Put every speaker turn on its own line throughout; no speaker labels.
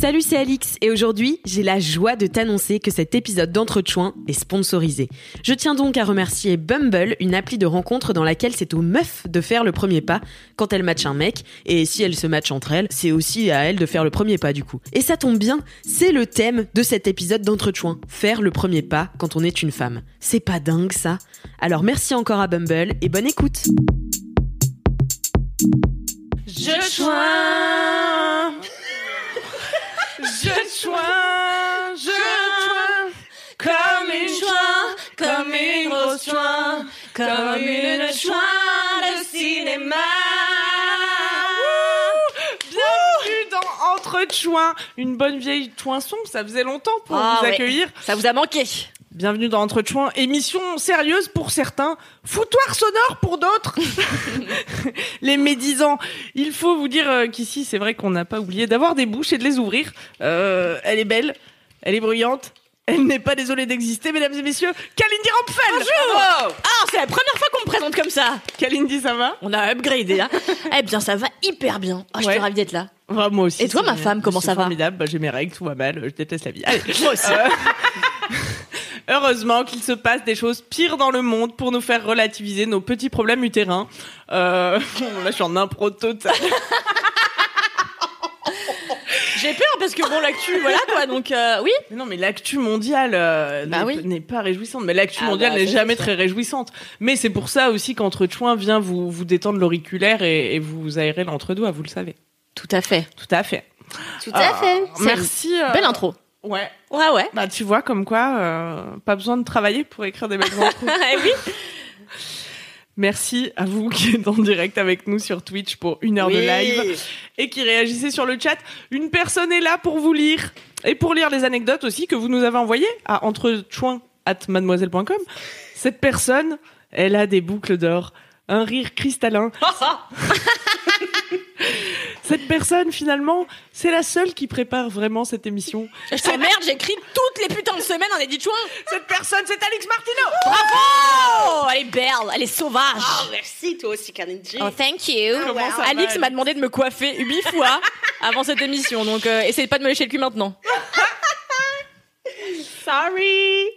Salut, c'est Alix et aujourd'hui, j'ai la joie de t'annoncer que cet épisode d'Entrechoin est sponsorisé. Je tiens donc à remercier Bumble, une appli de rencontre dans laquelle c'est aux meufs de faire le premier pas quand elles matchent un mec et si elles se matchent entre elles, c'est aussi à elles de faire le premier pas du coup. Et ça tombe bien, c'est le thème de cet épisode d'Entrechoin, faire le premier pas quand on est une femme. C'est pas dingue ça? Alors merci encore à Bumble et bonne écoute.
Je choins Je choins Je choins Comme une choix Comme une grosse choix Comme une choix de cinéma Bienvenue dans Entre Chouins, une bonne vieille chouinson, ça faisait longtemps pour
Ah
vous
ouais.
accueillir.
Ça vous a manqué.
Bienvenue dans Entre Chouins, émission sérieuse pour certains, foutoir sonore pour d'autres. les médisants. Il faut vous dire euh, qu'ici, c'est vrai qu'on n'a pas oublié d'avoir des bouches et de les ouvrir. Euh, elle est belle, elle est bruyante. Elle n'est pas désolée d'exister, mesdames et messieurs. Kalindi Rampfel
Bonjour Ah, c'est la première fois qu'on me présente comme ça
Kalindi, ça va?
On a upgradé là. eh bien, ça va hyper bien. Oh, je
Ouais.
suis ravie d'être là.
Bah, Moi aussi.
Et toi, ma femme, comment ça va?
formidable. Bah, J'ai mes règles, tout va mal. Je déteste la vie. Allez.
Moi aussi.
Euh, Heureusement qu'il se passe des choses pires dans le monde pour nous faire relativiser nos petits problèmes utérins. Euh, là, je suis en impro total.
J'ai peur parce que bon, l'actu, voilà quoi. Donc, euh, oui.
Mais non, mais l'actu mondiale euh,
Bah
n'est
oui.
n'est pas réjouissante. Mais l'actu
Ah
mondiale
bah,
n'est jamais très réjouissante. Mais c'est pour ça aussi qu'Entre Chouins vient vous, vous détendre l'auriculaire et, et vous aérer l'entre-doigt, vous le savez.
Tout à fait.
Tout à fait.
Tout
Ah,
C'est
Merci.
une
euh,
Belle intro.
Ouais.
Ouais, ouais.
Bah, tu vois, comme quoi, euh, pas besoin de travailler pour écrire des belles intros.
Eh oui.
Merci à vous qui êtes en direct avec nous sur Twitch pour une heure de live et qui réagissez sur le chat. Une personne est là pour vous lire et pour lire les anecdotes aussi que vous nous avez envoyées à entrechoin at mademoiselle.com. Cette personne, elle a des boucles d'or, un rire cristallin. Cette personne, finalement, c'est la seule qui prépare vraiment cette émission.
Je t'emmerde, j'écris toutes les putains de semaines en édit chouin.
Cette personne, c'est Alix Martineau
Bravo Elle est belle, elle est sauvage.
Oh, merci, toi aussi, Kalindi.
Oh, thank you. Alix m'a demandé de me coiffer huit fois avant cette émission, donc euh, essayez pas de me lécher le cul maintenant.
Sorry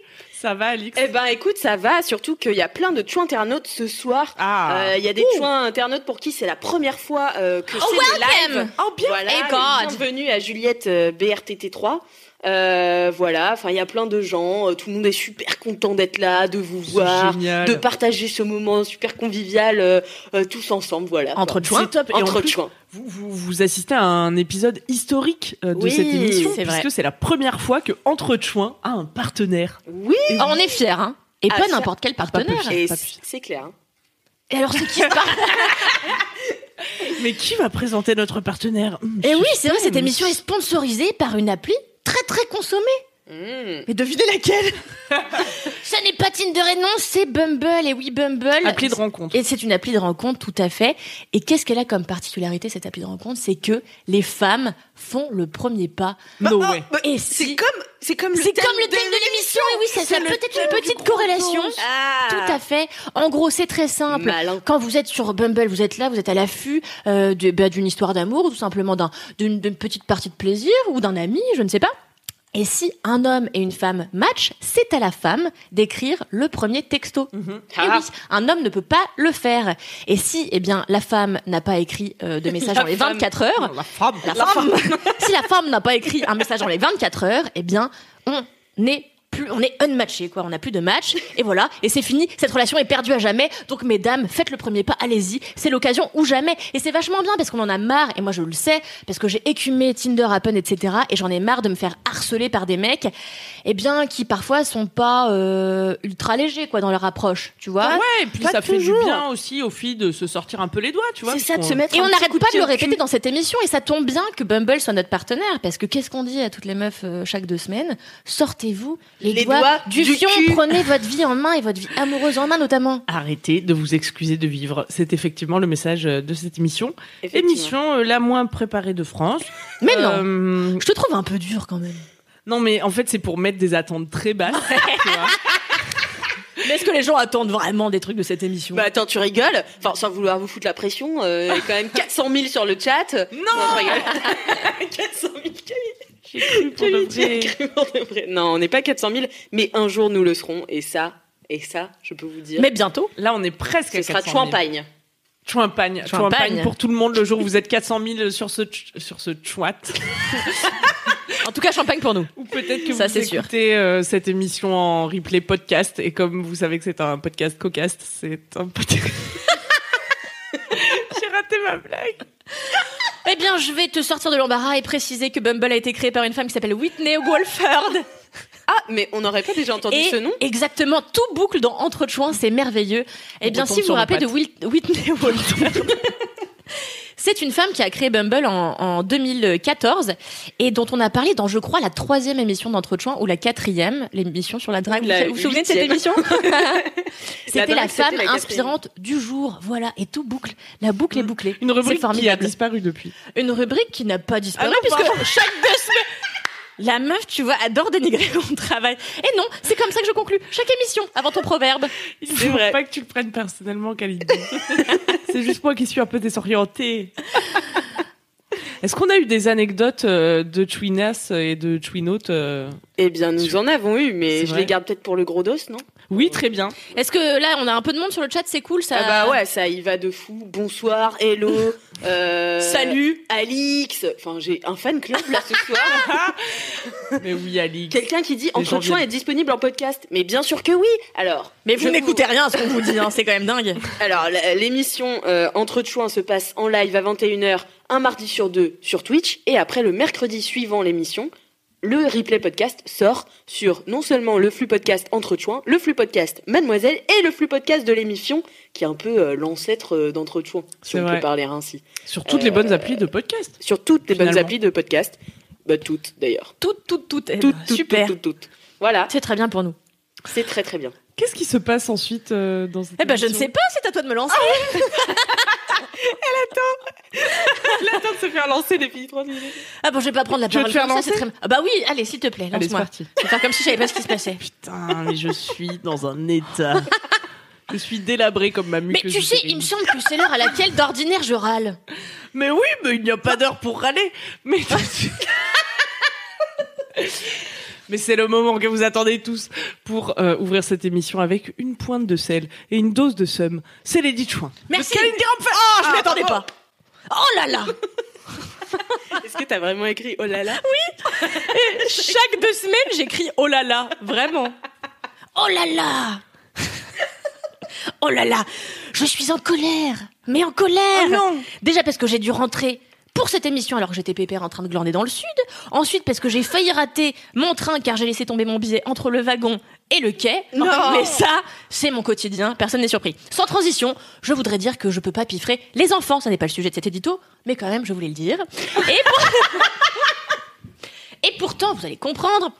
Ça va, Alix?
Eh ben, écoute, ça va, surtout qu'il y a plein de chouins internautes ce soir.
Ah
Euh, Il y a des chouins internautes pour qui c'est la première fois euh, que c'est le live.
Oh bien
Voilà,
God.
bienvenue à Juliette euh, BRTT3. Euh, voilà, enfin il y a plein de gens, euh, tout le monde est super content d'être là, de vous voir,
Génial.
de partager ce moment super convivial euh, euh, tous ensemble, voilà.
Entre
quoi.
C'est top. Et en
Entre
plus,
chouins.
Vous, vous, vous assistez à un épisode historique de
Oui,
cette émission,
c'est vrai.
puisque c'est la première fois que Entre a un partenaire.
Oui,
on est fiers, hein. Et
Ah,
pas
fiers.
n'importe quel
pas
partenaire.
plus.
et
pas
c-
plus.
c'est clair. hein.
Et alors c'est qui ce
Mais qui va présenter notre partenaire? Hum,
Et Eh oui, c'est vrai, cette émission est sponsorisée par une appli très très consommée.
Mmh.
Mais devinez laquelle? Ce n'est pas Tinder et non, c'est Bumble. Et oui, Bumble.
Appli de rencontre.
Et c'est une appli de rencontre, tout à fait. Et qu'est-ce qu'elle a comme particularité, cette appli de rencontre? C'est que les femmes font le premier pas.
No
Bah,
way.
bah,
Et
c'est
si-
comme c'est comme le
C'est
thème
comme le thème de l'émission, et oui, ça, ça
C'est
peut-être une petite corrélation.
Ah.
Tout à fait. En gros, c'est très simple.
Malin.
Quand vous êtes sur Bumble, vous êtes là, vous êtes à l'affût euh, de- bah, d'une histoire d'amour, ou tout simplement d'un- d'une d'une petite partie de plaisir, ou d'un ami, je ne sais pas. Et si un homme et une femme matchent, c'est à la femme d'écrire le premier texto.
Mhm.
Et
Ah.
oui, un homme ne peut pas le faire. Et si, eh bien, la femme n'a pas écrit euh, de message dans les
femme.
24 heures,
La femme.
la femme. si la femme n'a pas écrit un message dans les 24 heures, eh bien, on n'est plus, on est unmatché, quoi. On n'a plus de match. Et voilà. Et c'est fini. Cette relation est perdue à jamais. Donc, mesdames, faites le premier pas. Allez-y. C'est l'occasion ou jamais. Et c'est vachement bien parce qu'on en a marre. Et moi, je le sais. Parce que j'ai écumé Tinder, Happen, etc. Et j'en ai marre de me faire harceler par des mecs, eh bien, qui parfois sont pas, euh, ultra légers, quoi, dans leur approche. Tu vois?
Ouais, et puis
Pas
ça fait du bien aussi aux filles de se sortir un peu les doigts, tu vois.
C'est ça, de se mettre
Et on n'arrête pas de le répéter dans cette émission et ça tombe bien que Bumble soit notre partenaire parce que qu'est-ce qu'on dit à toutes les meufs euh, chaque deux semaines? Sortez-vous les,
Les
doigts,
doigts
du,
du
fion,
cul.
prenez votre vie en main et votre vie amoureuse en main notamment.
Arrêtez de vous excuser de vivre. C'est effectivement le message euh, de cette émission. Émission euh, la moins préparée de France.
Mais non,
Euh,
je te trouve un peu dur quand même.
non, mais en fait, c'est pour mettre des attentes très basses. tu vois.
Mais est-ce que les gens attendent vraiment des trucs de cette émission?
Bah attends, tu rigoles? Enfin, sans vouloir vous foutre la pression, euh, il y a quand même 400 000 sur le chat. Non, je rigole. 400 000
Cru pour de vrai.
cru pour de vrai. Non, on n'est pas 400 000, mais un jour nous le serons. Et ça, et ça, je peux vous dire,
Mais bientôt.
Là, on est presque
ce
à
sera
400 000.
champagne.
Champagne.
Champagne.
Champagne pour tout le monde le jour où vous êtes 400 000 sur ce, sur ce chouat.
En tout cas, champagne pour nous.
Ou peut-être que
Ça,
vous écoutez euh, cette émission en replay podcast. Et comme vous savez que c'est un podcast cocaste, c'est un podcast. Ma blague.
Eh bien, je vais te sortir de l'embarras et préciser que Bumble a été créé par une femme qui s'appelle Whitney Wolford.
Ah, mais on n'aurait pas déjà entendu
Et
ce nom?
exactement, tout boucle dans Entre Chouins, c'est merveilleux. Eh bien, si vous vous rappelez de Whitney Wolford. C'est une femme qui a créé Bumble en, en 2014 et dont on a parlé dans, je crois, la troisième émission d'Entre Chouins ou la quatrième, l'émission sur la drague.
La
vous vous souvenez de cette émission C'était la femme
la
inspirante du jour. Voilà, et tout boucle. La boucle est bouclée.
Une rubrique qui a disparu depuis.
Une rubrique qui n'a pas disparu
Ah non,
puisque chaque deux semaines. La meuf, tu vois, adore dénigrer mon travail. Et non, c'est comme ça que je conclue chaque émission avant ton proverbe.
Il
C'est
faut
vrai.
pas que tu le prennes personnellement, Khalid. c'est juste moi qui suis un peu désorientée. Est-ce qu'on a eu des anecdotes euh, de Twinas et de Twinote euh
Eh bien, nous en avons eu, mais je les garde peut-être pour le gros dos, non?
Oui, très bien.
Est-ce que là, on a un peu de monde sur le chat, c'est cool ça
Ah bah ouais, ça y va de fou. Bonsoir, hello, euh,
Salut
Alix. Enfin, j'ai un fan club là ce soir.
Mais oui, Alix.
Quelqu'un qui dit
Les
Entre
gens
Chouins
viennent.
est disponible en podcast. Mais bien sûr que oui. Alors,
Mais vous
je
n'écoutez rien à ce qu'on vous dit, hein, c'est quand même dingue.
Alors, l'émission euh, Entre Chouins se passe en live à 21h, un mardi sur deux sur Twitch. Et après, le mercredi suivant l'émission, le replay podcast sort sur non seulement le flux podcast Entre Chouins, le flux podcast Mademoiselle et le flux podcast de l'émission, qui est un peu euh, l'ancêtre euh, d'Entre Chouins, si on
vrai.
peut parler ainsi.
Sur toutes les
Euh,
bonnes applis de podcast.
Sur toutes les bonnes applis de podcast. Bah, toutes d'ailleurs.
Toutes, toutes, toutes. Eh
Toutes,
ben,
toutes,
Super.
toutes, toutes, toutes. Voilà,
C'est très bien pour nous.
c'est très très bien.
Qu'est-ce qui se passe ensuite euh, dans cette
Eh ben, je ne sais pas, c'est à toi de me lancer.
Attends de se faire lancer les filles 3 minutes.
Ah bon, je vais pas prendre la
Tu veux
parole comme ça, c'est
lancer
très... Ah bah oui, allez, s'il te plaît,
Allez, c'est
lance-moi.
parti.
Je vais faire comme si je savais pas ce qui se passait.
Putain, mais je suis dans un état. Je suis délabrée comme ma
Mais tu sais, il me semble que c'est l'heure à laquelle d'ordinaire je râle.
Mais oui, mais il n'y a pas d'heure pour râler. Mais Mais c'est le moment que vous attendez tous pour euh, ouvrir cette émission avec une pointe de sel et une dose de seum. C'est Lady Chouin.
Merci. Oh, je
Ah,
m'y attendais
bravo.
pas. Oh là là
Est-ce que t'as vraiment écrit oh là là?
Chaque deux semaines, j'écris oh là là, vraiment. Oh là là Oh là là Je suis en colère Mais en colère
Oh non
Déjà parce que j'ai dû rentrer pour cette émission alors que j'étais pépère en train de glander dans le sud. Ensuite parce que j'ai failli rater mon train car j'ai laissé tomber mon billet entre le wagon et le quai.
Non.
Mais ça, c'est mon quotidien, personne n'est surpris. Sans transition, je voudrais dire que je peux pas piffrer les enfants, ça n'est pas le sujet de cet édito, mais quand même, je voulais le dire. Et, pour- et pourtant, vous allez comprendre,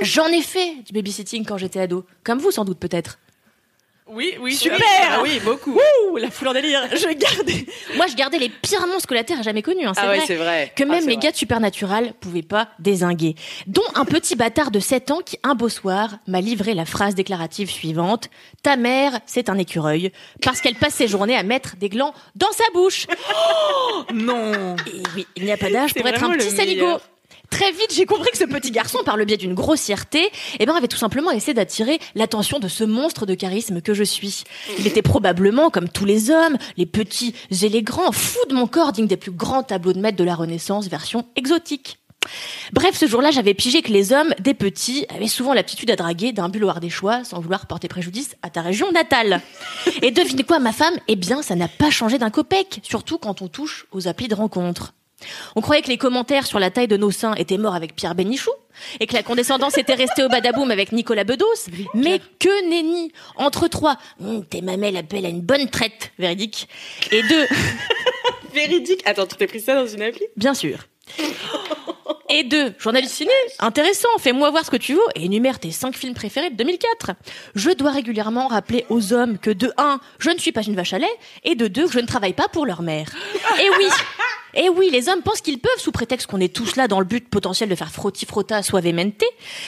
j'en ai fait du babysitting quand j'étais ado, comme vous sans doute peut-être.
Oui, oui.
Super.
Ah oui, beaucoup.
Ouh, la foule en délire. Je gardais. Moi, je gardais les pires monstres que la Terre a jamais connus. Hein, c'est
Ah ouais,
vrai.
c'est vrai.
Que
Ah,
même les
vrai.
gars de Supernatural pouvaient pas désinguer. Dont un petit bâtard de 7 ans qui, un beau soir, m'a livré la phrase déclarative suivante. Ta mère, c'est un écureuil. Parce qu'elle passe ses journées à mettre des glands dans sa bouche.
Non.
Et oui, il n'y a pas d'âge pour être un petit saligo.
meilleur.
Très vite, j'ai compris que ce petit garçon, par le biais d'une grossièreté, eh ben, avait tout simplement essayé d'attirer l'attention de ce monstre de charisme que je suis. Il était probablement, comme tous les hommes, les petits et les grands, fou de mon corps, digne des plus grands tableaux de maître de la Renaissance, version exotique. Bref, ce jour-là, j'avais pigé que les hommes, des petits, avaient souvent l'aptitude à draguer d'un but au choix sans vouloir porter préjudice à ta région natale. Et devinez quoi, ma femme? Eh bien, ça n'a pas changé d'un copec, surtout quand on touche aux applis de rencontre. On croyait que les commentaires sur la taille de nos seins étaient morts avec Pierre Bénichou et que la condescendance était restée au badaboum avec Nicolas Bedos. Mais que nenni Entre trois, Hum, tes mamelles appellent à une bonne traite, véridique. Et deux,
Véridique. Attends, tu t'es pris ça dans une appli?
Bien sûr. Et deux, journaliste ciné, intéressant, fais-moi voir ce que tu veux et énumère tes cinq films préférés de 2004. Je dois régulièrement rappeler aux hommes que de un, je ne suis pas une vache à lait, et de deux, que je ne travaille pas pour leur mère. Et oui, Et oui, les hommes pensent qu'ils peuvent, sous prétexte qu'on est tous là dans le but potentiel de faire frotti-frotta suavemente,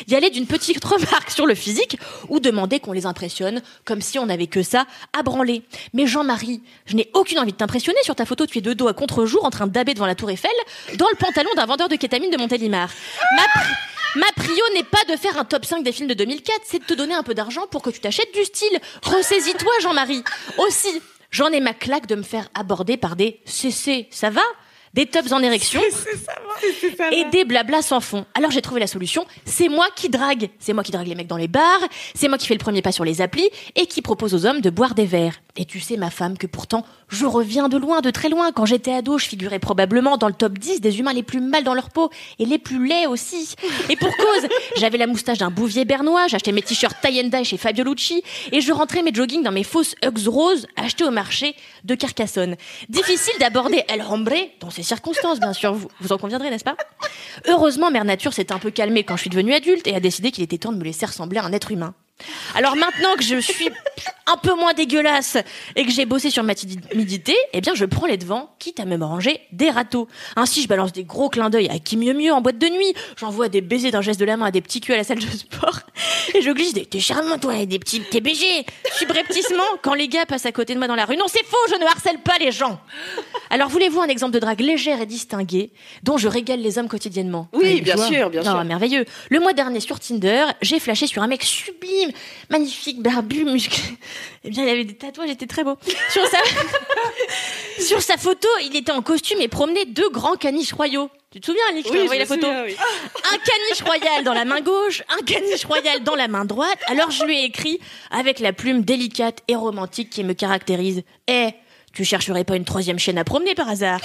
y aller d'une petite remarque sur le physique ou demander qu'on les impressionne comme si on n'avait que ça à branler. Mais Jean-Marie, je n'ai aucune envie de t'impressionner. Sur ta photo, tu es de dos à contre-jour en train daber devant la tour Eiffel dans le pantalon d'un vendeur de kétamine de Ma, pri- ma prio n'est pas de faire un top 5 des films de 2004, c'est de te donner un peu d'argent pour que tu t'achètes du style. Ressaisis-toi, Jean-Marie. Aussi, j'en ai ma claque de me faire aborder par des CC, ça va? Des tops en érection et des blablas sans fond. Alors j'ai trouvé la solution, c'est moi qui drague. C'est moi qui drague les mecs dans les bars, c'est moi qui fais le premier pas sur les applis et qui propose aux hommes de boire des verres. Et tu sais ma femme que pourtant, je reviens de loin, de très loin. Quand j'étais ado, je figurais probablement dans le top 10 des humains les plus mal dans leur peau et les plus laids aussi. Et pour cause, j'avais la moustache d'un bouvier bernois, j'achetais mes t-shirts tie and dye chez Fabio Lucci et je rentrais mes joggings dans mes fausses Uggs roses achetées au marché de Carcassonne. Difficile d'aborder El Hombre dans ces circonstances, bien sûr, vous, vous en conviendrez, n'est-ce pas? Heureusement, Mère Nature s'est un peu calmée quand je suis devenue adulte et a décidé qu'il était temps de me laisser ressembler à un être humain. Alors maintenant que je suis un peu moins dégueulasse et que j'ai bossé sur ma timidité, eh bien je prends les devants, quitte à me ranger des râteaux. Ainsi, je balance des gros clins d'œil à qui mieux mieux en boîte de nuit. J'envoie des baisers d'un geste de la main à des petits culs à la salle de sport. Et je glisse des t'es charmant toi et des petits TBG. Subrepticement quand les gars passent à côté de moi dans la rue. Non, c'est faux, je ne harcèle pas les gens. Alors voulez-vous un exemple de drague légère et distinguée dont je régale les hommes quotidiennement?
Oui, bien sûr, bien
Non,
sûr.
merveilleux. Le mois dernier sur Tinder, j'ai flashé sur un mec sublime, magnifique, barbu, musclé. Eh bien, il avait des tatouages, il était très beau. Sur sa, sur sa photo, il était en costume et promenait deux grands caniches royaux. Tu te souviens, m'as
Oui,
la photo
souviens, oui.
un caniche royal dans la main gauche, un caniche royal dans la main droite. Alors je lui ai écrit avec la plume délicate et romantique qui me caractérise. Eh, tu chercherais pas une troisième chaîne à promener par hasard?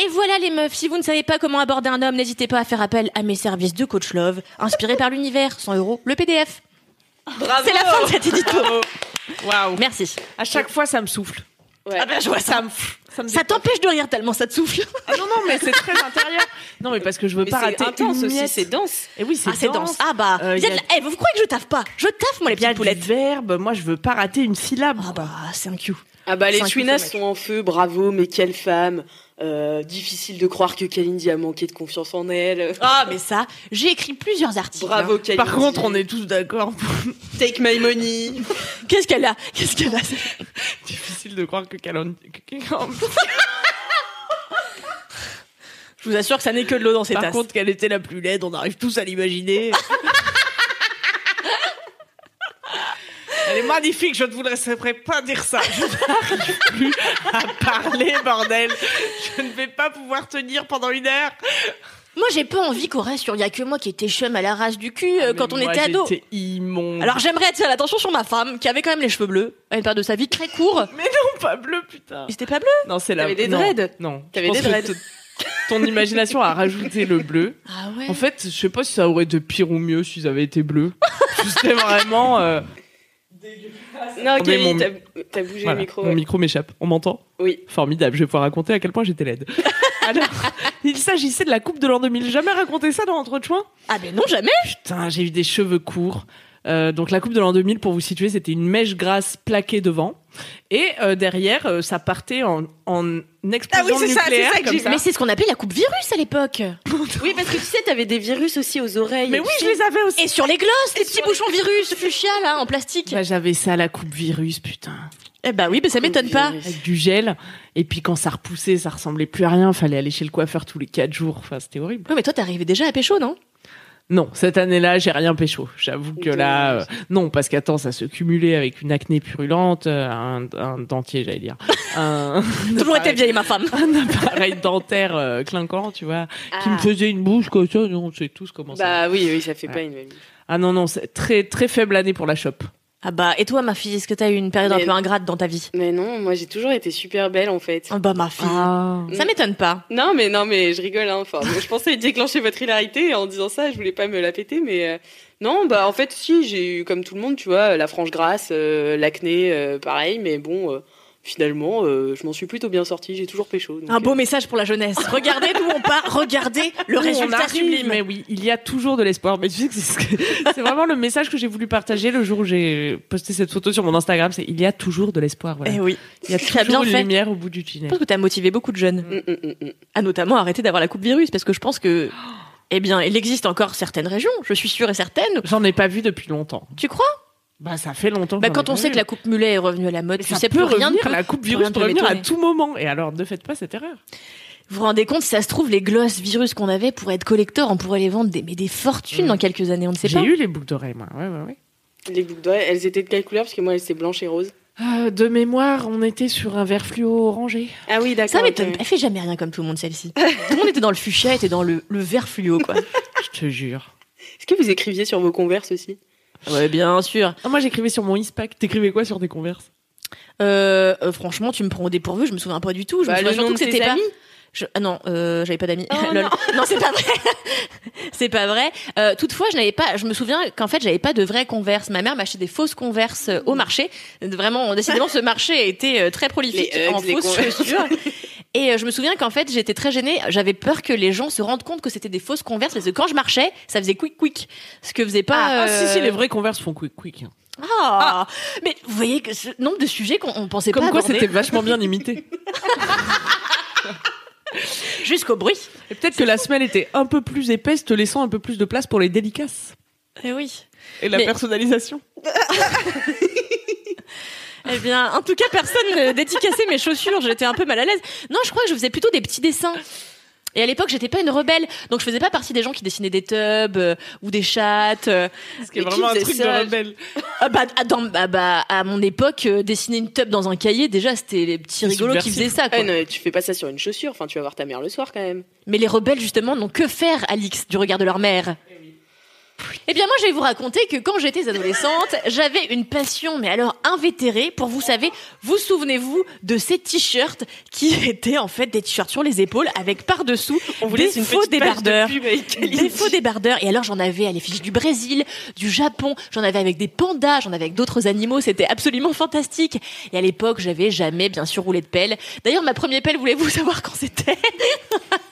Et voilà les meufs, si vous ne savez pas comment aborder un homme, n'hésitez pas à faire appel à mes services de coach love, inspirés par l'univers, 100 euros, le PDF.
Bravo.
C'est la fin de cet édito.
Bravo. Waouh.
Merci.
À chaque fois, ça me souffle.
Ouais.
Ah ben je vois ça.
Ça me, ça me
Ça t'empêche de rire tellement ça te souffle.
Ah non, non, mais c'est très intérieur. Non, mais parce que je veux
Mais
pas
c'est
rater
intense
une
aussi, c'est dense.
Et oui, c'est
Ah c'est dense. Ah bah,
Euh,
vous,
y a-
eh, vous croyez que je taffe pas? Je taffe moi les petites poulettes.
verbe. Moi, je veux pas rater une syllabe.
Ah bah, c'est un cue.
Ah bah les chouinas sont en feu, bravo, mais quelle femme. Euh, difficile de croire que Kalindi a manqué de confiance en elle.
Ah, mais ça, j'ai écrit plusieurs articles.
Bravo
hein.
Kalindi.
Par contre, on est tous d'accord.
Take my money.
Qu'est-ce qu'elle a Qu'est-ce qu'elle a
Difficile de croire que que-
Je vous assure que ça n'est que de l'eau dans ces
Par
tasses.
contre, qu'elle était la plus laide, on arrive tous à l'imaginer. Elle est magnifique, je ne vous laisserai pas dire ça. Je n'arrive plus à parler, bordel. Je ne vais pas pouvoir tenir pendant une heure.
Moi, j'ai pas envie qu'on reste sur y a que moi qui était chum à la race du cul euh,
Ah,
quand on
moi,
était ado.
J'étais immonde.
Alors j'aimerais attirer l'attention sur ma femme qui avait quand même les cheveux bleus à une période de sa vie très court.
Mais non, pas bleu, putain.
C'était pas bleu?
Non, c'est la.
T'avais des
non,
dreads?
Non.
T'avais
Je pense
des dreads.
Ton imagination a rajouté le bleu.
Ah ouais?
En fait, je sais pas si ça aurait été pire ou mieux s'ils avaient été bleus. C'était vraiment. euh,
Non,
mais
Kalindi,
mon-
t'as- bougé
voilà,
le micro.
Mon
ouais.
micro m'échappe. On m'entend?
Oui.
Formidable. Je vais pouvoir raconter à quel point j'étais laide. Alors, il s'agissait de la coupe de l'an 2000. J'ai Jamais raconté ça dans Entre Chouins?
Ah mais non jamais.
Putain, j'ai eu des cheveux courts. Euh, donc la coupe de l'an 2000, pour vous situer, c'était une mèche grasse plaquée devant. Et euh, derrière, euh, ça partait en, en explosion
Ah oui, c'est ça, c'est
nucléaire
ça que
comme ça.
Mais c'est ce qu'on appelait la coupe virus à l'époque.
Oui, parce que tu sais, t'avais des virus aussi aux oreilles.
Mais oui, je les avais aussi.
Et sur les glosses, les petits bouchons virus fuchsia là en plastique.
Bah, j'avais ça, la coupe virus, putain.
Eh bah oui, mais ça m'étonne pas.
Avec du gel. Et puis quand ça repoussait, ça ressemblait plus à rien. Fallait aller chez le coiffeur tous les quatre jours. Enfin, c'était horrible.
Oui, mais toi t'arrivais déjà à pécho, non?
Non, cette année-là, j'ai rien pécho. J'avoue que là, euh, non, parce qu'attends, ça se cumulait avec une acné purulente, euh, un, un dentier, j'allais dire, un,
Toujours été vieille ma femme.
un appareil dentaire euh, clinquant, tu vois, qui
Ah.
me faisait une bouche comme ça. On sait tous comment ça.
Bah oui, oui, ça fait
Ouais.
pas une.
Ah non, non, c'est très très faible année pour la shop.
Ah bah et toi ma fille, est-ce que t'as eu une période un peu ingrate dans ta vie?
Mais non, moi j'ai toujours été super belle en fait.
Ah bah ma fille.
Ah.
Ça m'étonne pas.
Non, mais non, mais je rigole. Hein. Enfin, je pensais déclencher votre hilarité en disant ça. Je voulais pas me la péter, mais euh, non, bah en fait, si j'ai eu comme tout le monde, tu vois, la frange grasse, euh, l'acné, euh, pareil. Mais bon, euh, finalement, euh, je m'en suis plutôt bien sortie. J'ai toujours pécho. donc,
Un beau
euh,
message pour la jeunesse. Regardez d'où on part, regardez le résultat sublime.
Mais oui, il y a toujours de l'espoir. Mais tu sais que c'est ce vraiment le message que j'ai voulu partager le jour où j'ai posté cette photo sur mon Instagram. C'est il y a toujours de l'espoir. Voilà.
Eh oui.
Il y a toujours
bien
une
fait.
lumière au bout du
Je
tunnel.
pense que tu as motivé beaucoup de jeunes
mm, mm, mm, mm.
à notamment arrêter d'avoir la coupe virus parce que je pense que eh bien, il existe encore certaines régions, je suis sûre et certaine.
J'en ai pas vu depuis longtemps.
Tu crois?
Bah ça fait longtemps. que
Bah quand on sait que la coupe mulet est revenue à la mode, tu
ça
sais
peut
plus rien de plus.
la coupe virus peut revenir à tout moment. Et alors ne faites pas cette erreur.
Vous vous rendez compte, si ça se trouve, les glosses virus qu'on avait pour être collector, on pourrait les vendre des, mais des fortunes
Mm.
dans quelques années, on ne sait
J'ai
pas.
eu les boucles d'oreilles moi. Ouais ouais ouais.
Les boucles d'oreilles, elles étaient de quelle couleur? Parce que moi, elles étaient blanches et roses.
Euh, de mémoire, on était sur un vert fluo orangé.
Ah oui, d'accord.
Ça m'étonne, elle fait jamais rien comme tout le monde celle-ci. tout le monde était dans le fuchsia, était dans le, le vert fluo quoi.
Je te jure.
Est-ce que vous écriviez sur vos converses aussi?
Ouais, bien sûr.
Ah, moi j'écrivais sur mon ISPAC. T'écrivais quoi sur tes converses?
Euh, euh, franchement, tu me prends au dépourvu, je me souviens pas du tout. Je
Bah,
me souviens
le nom
surtout
de
que c'était pas. Je- Ah non, euh, j'avais pas d'amis.
Oh
Lol.
non.
non, c'est pas vrai. c'est pas vrai. Euh, toutefois, je n'avais pas. Je me souviens qu'en fait, j'avais pas de vraies converses. Ma mère m'achetait des fausses converses euh, au marché. Vraiment, décidément, ce marché a été euh, très prolifique
Les
en fausses chaussures. Et euh, je me souviens qu'en fait, j'étais très gênée. J'avais peur que les gens se rendent compte que c'était des fausses converses parce que quand je marchais, ça faisait quick quick. Ce que faisait pas.
Ah, si si,
euh,
les vraies converses font quick quick. hein.
Ah, mais vous voyez que ce nombre de sujets qu'on on pensait
Comme
pas
quoi
aborder
c'était vachement bien imité.
jusqu'au bruit.
Et peut-être que la semelle était un peu plus épaisse, te laissant un peu plus de place pour les délicaces
Eh oui.
et la
Mais-
personnalisation.
Eh bien, en tout cas, personne ne dédicaçait mes chaussures. J'étais un peu mal à l'aise. Non, je crois que je faisais plutôt des petits dessins. Et à l'époque, j'étais pas une rebelle, donc je faisais pas partie des gens qui dessinaient des tubs euh, ou des chattes. euh.
Ce qui est
Mais
vraiment un truc de rebelle.
Ah bah, à- dans- bah, bah, à mon époque, euh, dessiner une tub dans un cahier, déjà, c'était les petits rigolos qui faisaient ça. Quoi.
Ah non, tu fais pas ça sur une chaussure. Enfin, tu vas voir ta mère le soir quand même.
Mais les rebelles, justement, n'ont que faire, Alix, du regard de leur mère. Eh bien, moi, je vais vous raconter que quand j'étais adolescente, j'avais une passion, mais alors invétérée, pour vous savez, vous souvenez-vous de ces t-shirts qui étaient en fait des t-shirts sur les épaules avec par-dessous des faux
de
débardeurs. Des faux débardeurs. Et alors, j'en avais à l'effigie du Brésil, du Japon, j'en avais avec des pandas, j'en avais avec d'autres animaux. C'était absolument fantastique. Et à l'époque, j'avais jamais, bien sûr, roulé de pelle. D'ailleurs, ma première pelle, voulez-vous savoir quand c'était?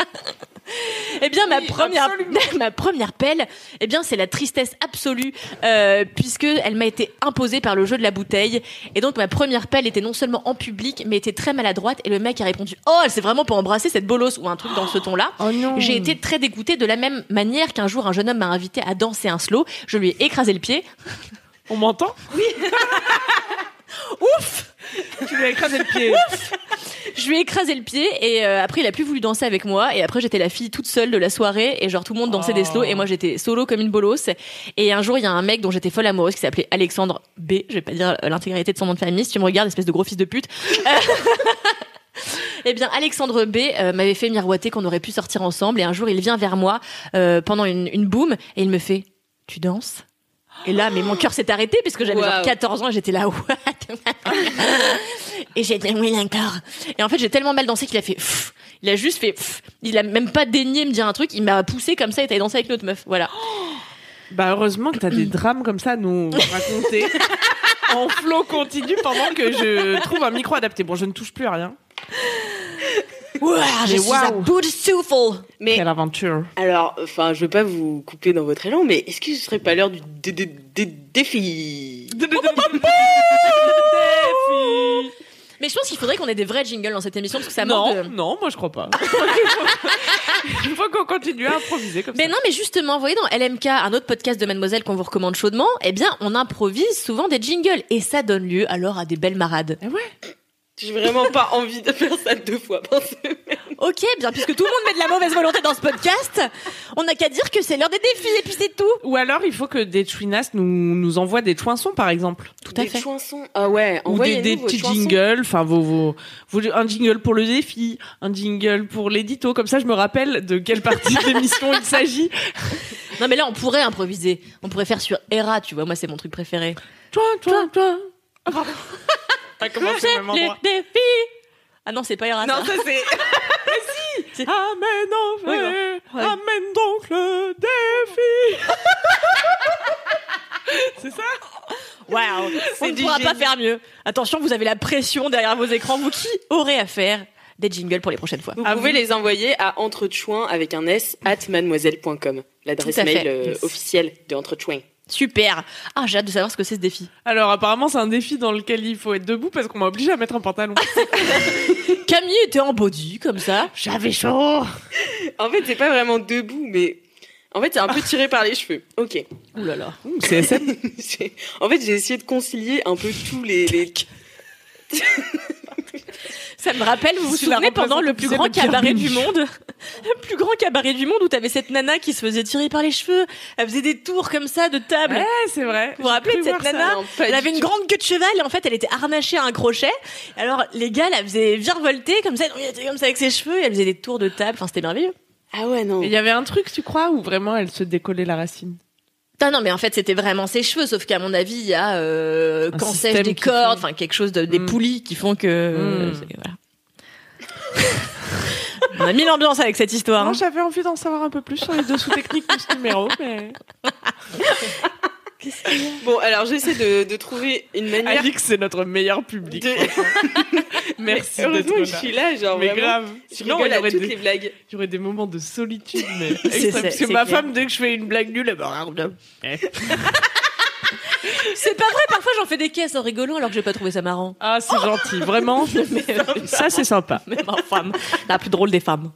Eh bien, ma première, ma première pelle, eh bien, c'est la tristesse absolue, euh, puisque elle m'a été imposée par le jeu de la bouteille. Et donc, ma première pelle était non seulement en public, mais était très maladroite. Et le mec a répondu, oh, elle s'est vraiment pas embrasser cette bolosse ou un truc dans ce ton-là.
Oh non.
J'ai été très dégoûtée de la même manière qu'un jour un jeune homme m'a invité à danser un slow. Je lui ai écrasé le pied.
On m'entend?
Ouf
Tu lui as écrasé le pied.
Je lui ai écrasé le pied et euh, après il a plus voulu danser avec moi et après j'étais la fille toute seule de la soirée et genre tout le monde dansait des slows et moi j'étais solo comme une bolosse et un jour il y a un mec dont j'étais folle amoureuse qui s'appelait Alexandre B je vais pas dire euh, l'intégralité de son nom de famille si tu me regardes espèce de gros fils de pute Eh bien, Alexandre B euh, m'avait fait miroiter qu'on aurait pu sortir ensemble. Et un jour, il vient vers moi euh, pendant une, une boom et il me fait "Tu danses? Et là, mais mon cœur s'est arrêté puisque j'avais genre
Waouh.
14 ans et j'étais là what? Et j'ai dit oui d'accord. Et en fait, j'ai tellement mal dansé qu'il a fait Pff il a juste fait Pff il a même pas daigné me dire un truc, il m'a poussé comme ça et t'allais danser avec une autre meuf. Voilà.
Bah heureusement que t'as des drames comme ça à nous raconter en flot continu pendant que je trouve un micro adapté. Bon, je ne touche plus à rien.
Ouah, je
Mais
suis à
waouh.
bout de souffle.
Mais
Quelle aventure.
alors, enfin, je veux pas vous couper dans votre élan, mais est-ce que ce serait pas l'heure du dé- dé- dé- défi?
Mais je pense qu'il faudrait qu'on ait des vrais jingles dans cette émission parce que ça
non,
manque de...
non, moi je crois pas. Il faut qu'on continue à improviser comme
Mais
ça.
non, mais justement, vous voyez dans LMK, un autre podcast de Mademoiselle qu'on vous recommande chaudement, eh bien, on improvise souvent des jingles et ça donne lieu alors à des belles marades.
Eh ouais.
J'ai vraiment pas envie de faire ça deux fois par semaine.
Ok, bien, puisque tout le monde met de la mauvaise volonté dans ce podcast, on n'a qu'à dire que c'est l'heure des défis et puis c'est tout.
Ou alors il faut que des chouinas nous, nous envoient des chouinsons par exemple.
Tout à
des
fait.
chansons. Ah ouais,
Ou des, des petits
chansons.
jingles, enfin vos, vos, vos- un jingle pour le défi, un jingle pour l'édito, comme ça je me rappelle de quelle partie de l'émission il s'agit.
Non, mais là, on pourrait improviser. On pourrait faire sur Era, tu vois, moi, c'est mon truc préféré.
Toi, toi, toi. Ah, Pas commencé au même
Les défis Ah non, c'est pas Era,
Non,
ça.
c'est.
Amène en
Oui, ouais.
amène donc le défi. C'est ça
Waouh, on
C'est
ne
du
pourra pas
génie.
faire mieux. Attention, vous avez la pression derrière vos écrans. Vous qui aurez à faire des jingles pour les prochaines fois
Vous
Ah,
pouvez les envoyer à entrechoin avec un S at mademoiselle.com, l'adresse
Tout à fait.
mail euh,
Yes.
officielle de Entrechoin.
Super. Ah, j'ai hâte de savoir ce que c'est ce défi.
Alors apparemment c'est un défi dans lequel il faut être debout parce qu'on m'a obligé à mettre un pantalon.
Camille était en body comme ça.
J'avais chaud.
En fait, c'est pas vraiment debout, mais en fait, c'est un peu tiré par les cheveux. Ok.
Ouh là là.
C'est
en fait, j'ai essayé de concilier un peu tous les. les...
Ça me rappelle, vous vous souvenez pendant le plus grand cabaret du monde Le plus grand cabaret du monde où t'avais cette nana qui se faisait tirer par les cheveux. Elle faisait des tours comme ça de table.
Ouais, c'est vrai.
Vous vous rappelez de cette
ça.
nana
Non,
Elle avait une
tout.
grande queue de cheval et en fait elle était harnachée à un crochet. Alors les gars la faisaient virevolter comme ça, elle était comme ça avec ses cheveux et elle faisait des tours de table. Enfin c'était merveilleux.
Ah ouais, non.
Et Il y avait un truc, tu crois, où vraiment elle se décollait la racine?
Non, non, mais en fait, c'était vraiment ses cheveux, sauf qu'à mon avis, il y a euh,
Un
quand sèche des cordes, enfin quelque chose de, des
Mm.
poulies qui font que...
Mm.
c'est- voilà. On a mis l'ambiance avec cette histoire.
Moi,
hein.
j'avais envie d'en savoir un peu plus sur les dessous techniques de ce numéro, mais
Bon, alors j'essaie de, de trouver une manière.
Alix, c'est notre meilleur public.
de...
Merci
Heureusement
d'être là.
je suis là, genre
Mais
vraiment.
grave. Sinon, il y aurait
toutes
des-
les blagues.
il y aurait des moments de solitude, mais
c'est-
Parce que ma
clair.
femme, dès que je fais une blague nulle, elle me regarde. Eh.
C'est pas vrai, parfois j'en fais des caisses en rigolant alors que j'ai pas trouvé ça marrant.
Ah, c'est gentil, vraiment. Ça, c'est sympa.
Mais ma femme, la plus drôle des femmes.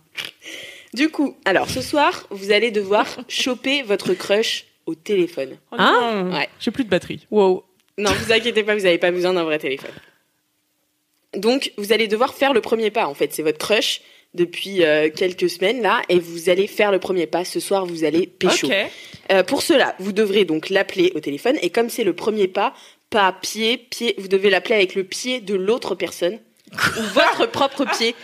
Du coup, alors ce soir, vous allez devoir choper votre crush au téléphone.
Oh
Hein
non,
Ouais.
J'ai plus de batterie.
Wow.
Non, vous inquiétez pas, vous n'avez pas besoin d'un vrai téléphone. Donc, vous allez devoir faire le premier pas. En fait, c'est votre crush depuis euh, quelques semaines là, et vous allez faire le premier pas. Ce soir, vous allez pécho.
Ok.
Euh, pour cela, vous devrez donc l'appeler au téléphone, et comme c'est le premier pas, pas pied, pied, vous devez l'appeler avec le pied de l'autre personne ou votre propre pied.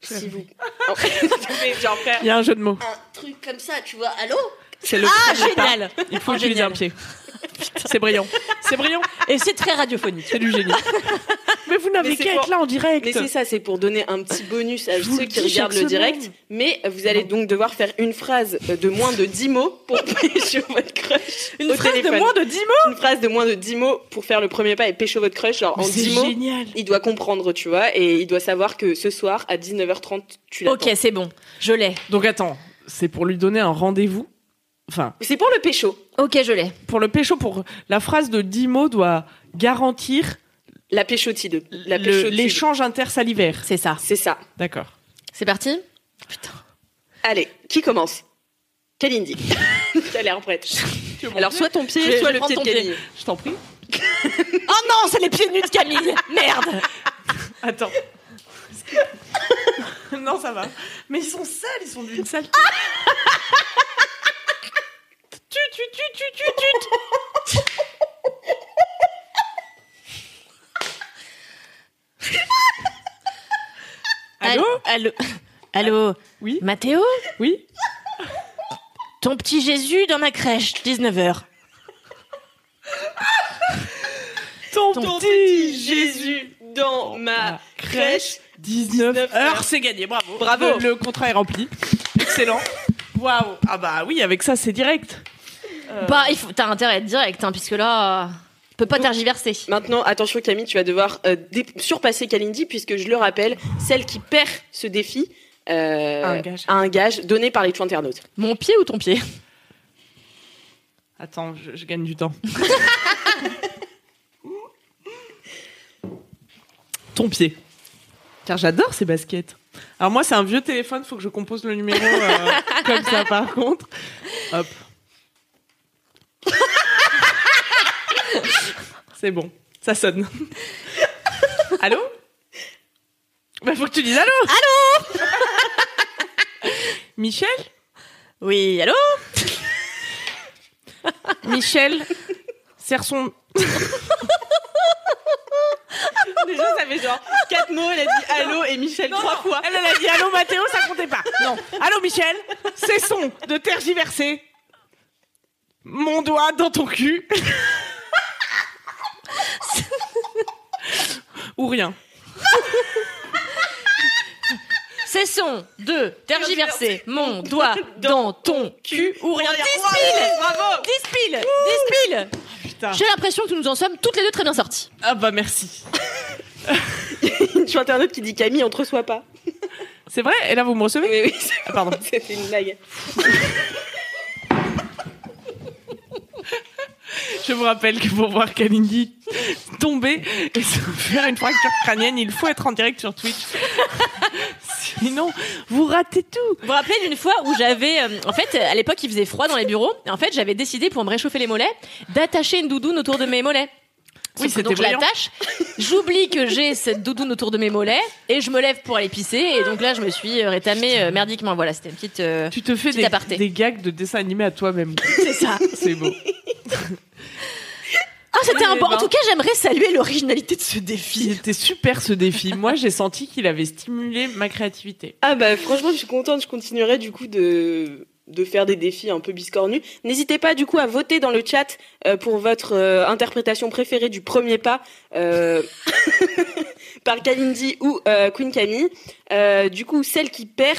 Si vous. Oh,
Il y a un jeu de mots.
un truc comme ça, tu vois. Allô?
C'est le
Ah,
premier pas.
génial
Il faut
Oh,
utiliser
génial.
un pied. C'est brillant. C'est brillant.
Et c'est très radiophonique.
C'est du génie. Mais vous n'avez qu'à
pour-
être là en direct.
Mais c'est ça, c'est pour donner un petit bonus à
Je
ceux qui regardent le direct. Mais vous allez donc devoir faire une phrase de moins de 10 mots pour pécho votre crush.
Une
au
phrase de moins de 10 mots
Une phrase de moins de 10 mots pour faire le premier pas et pécho votre crush. Genre en
Mais
10
C'est
mots,
génial.
il doit comprendre, tu vois, et il doit savoir que ce soir à 19h30, tu l'attends.
Ok, c'est bon. Je l'ai.
Donc attends, c'est pour lui donner un rendez-vous. Enfin,
C'est pour le pécho.
Ok, je l'ai.
pour le pécho, pour la phrase de 10 mots doit garantir
La péchotide. La péchotide.
l'échange intersalivaire.
C'est ça.
C'est ça.
D'accord.
C'est parti?
Allez, qui commence? Kalindi. T'as l'air prête. Alors soit ton pied,
Je
soit le pied de Camille.
Je t'en prie.
Oh non, c'est les pieds nus de Camille Merde
Attends. non, ça va. Mais ils sont sales, ils sont d'une saleté. tu, tu, tu, tu, tu, tu. Allô
Allô
Oui,
Mathéo
oui.
Ton petit Jésus dans ma crèche, 19h.
Ton,
Ton
petit Jésus.
Dans ma crèche.
19
19
heures,
heures.
c'est gagné, bravo.
Bravo.
Le, le contrat est rempli. Excellent. Waouh. Ah bah oui, avec ça, c'est direct.
Bah, il faut, t'as intérêt à être direct, hein, puisque là, peut pas tergiverser.
Maintenant, attention Camille, tu vas devoir euh, surpasser Kalindi puisque je le rappelle, celle qui perd ce défi euh,
A un gage.
a un gage donné par les two internautes.
Mon pied ou ton pied?
Attends, je, je gagne du temps. Ton pied. Car j'adore ces baskets. Alors moi, c'est un vieux téléphone, faut que je compose le numéro euh, comme ça par contre. Hop. C'est bon, ça sonne. Allô? Bah faut que tu dises allô Allô? Michel?
Oui, allô?
Michel serre son
Déjà, ça fait genre quatre mots, elle a dit allô et Michel trois fois.
Elle, elle a dit allô Mathéo, ça comptait pas. Non. Allô Michel, cessons de tergiverser. Mon doigt dans ton cul. Ou rien.
Cessons de tergiverser mon doigt dans ton cul ou rien. 10 piles
Bravo
10 piles 10 piles
putain.
J'ai l'impression que nous en sommes toutes les deux très bien sorties.
Ah bah merci.
Sur internet qui dit Camille, on te reçoit pas.
C'est vrai? Et là, vous me recevez?
Oui, oui, c'est-
Ah, pardon.
c'était une blague.
Je vous rappelle que pour voir Kalindi tomber et se faire une fracture crânienne, il faut être en direct sur Twitch. Sinon, vous ratez tout.
Vous vous rappelez d'une fois où j'avais, euh, en fait, à l'époque, il faisait froid dans les bureaux. Et en fait, j'avais décidé pour me réchauffer les mollets d'attacher une doudoune autour de mes mollets.
Oui,
donc je l'attache, j'oublie que j'ai cette doudoune autour de mes mollets et je me lève pour aller pisser et donc là je me suis euh, rétamée euh, merdiquement. Voilà, c'était une petite. euh,
Tu te fais des,
aparté.
des gags de dessin animé à toi-même.
C'est ça.
C'est beau.
Ah, c'était un bon. En tout cas, j'aimerais saluer l'originalité de ce défi.
C'était super ce défi. Moi, j'ai senti qu'il avait stimulé ma créativité.
Ah bah franchement, je suis contente. Je continuerai du coup de de faire des défis un peu biscornus. N'hésitez pas du coup à voter dans le chat euh, pour votre euh, interprétation préférée du premier pas euh, par Kalindi ou euh, Queen Camille. Euh, du coup, celle qui perd,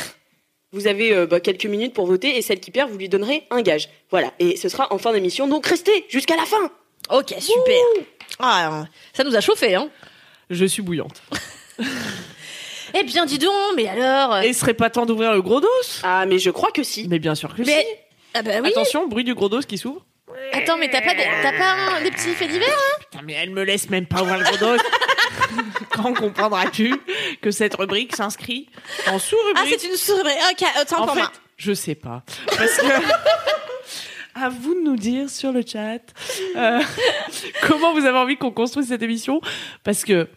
vous avez euh, bah, quelques minutes pour voter et celle qui perd, vous lui donnerez un gage. Voilà, et ce sera en fin d'émission. Donc restez jusqu'à la fin.
Ok, super. Ah, ça nous a chauffé, hein.
Je suis bouillante.
Eh bien, dis donc, mais alors. euh,
Et ce serait pas temps d'ouvrir le gros dos?
Ah mais je crois que si.
Mais bien sûr que
Mais.
si.
Ah bah oui.
Attention, bruit du gros dos qui s'ouvre.
Attends, mais t'as pas, des, t'as pas un- des petits faits divers
Putain, mais elle me laisse même pas ouvrir le gros dos. Quand comprendras-tu que cette rubrique s'inscrit en
Ah,
sous-rubrique
c'est une souris. Ok, autant
En
pour
fait,
moi.
je sais pas. Parce que. À vous de nous dire sur le chat euh, comment vous avez envie qu'on construise cette émission? Parce que,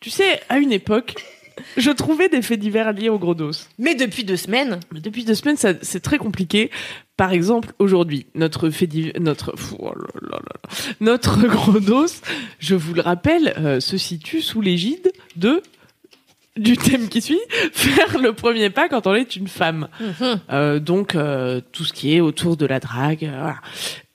tu sais, à une époque, je trouvais des faits divers liés au gros dos.
Mais depuis deux semaines.
Mais depuis deux semaines, ça- c'est très compliqué. Par exemple, aujourd'hui, notre fait notre oh là là là là. notre gros dos, je vous le rappelle, euh, se situe sous l'égide de du thème qui suit, faire le premier pas quand on est une femme.
Mhm.
Euh, donc euh, tout ce qui est autour de la drague. euh, voilà.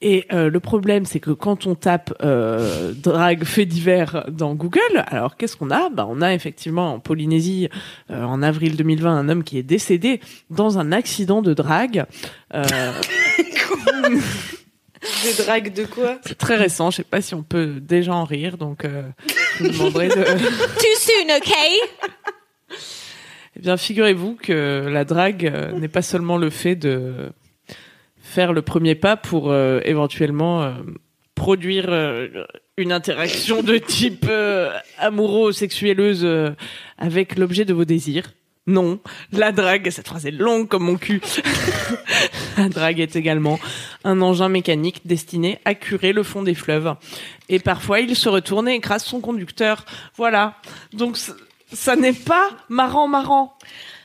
Et euh, le problème, c'est que quand on tape euh, drague fait divers dans Google, alors qu'est-ce qu'on a? Bah, On a effectivement en Polynésie, euh, en avril 2020, un homme qui est décédé dans un accident de drague.
De drague de quoi
c'est très récent, je sais pas si on peut déjà en rire, donc euh, je vous demanderai de...
Too soon, ok?
Eh bien, figurez-vous que la drague euh, n'est pas seulement le fait de faire le premier pas pour euh, éventuellement euh, produire euh, une interaction de type euh, amouro-sexuelleuse euh, avec l'objet de vos désirs. Non, la drague, cette phrase est longue comme mon cul. la drague est également un engin mécanique destiné à curer le fond des fleuves. Et parfois, il se retourne et écrase son conducteur. Voilà. Donc, ça n'est pas marrant, marrant.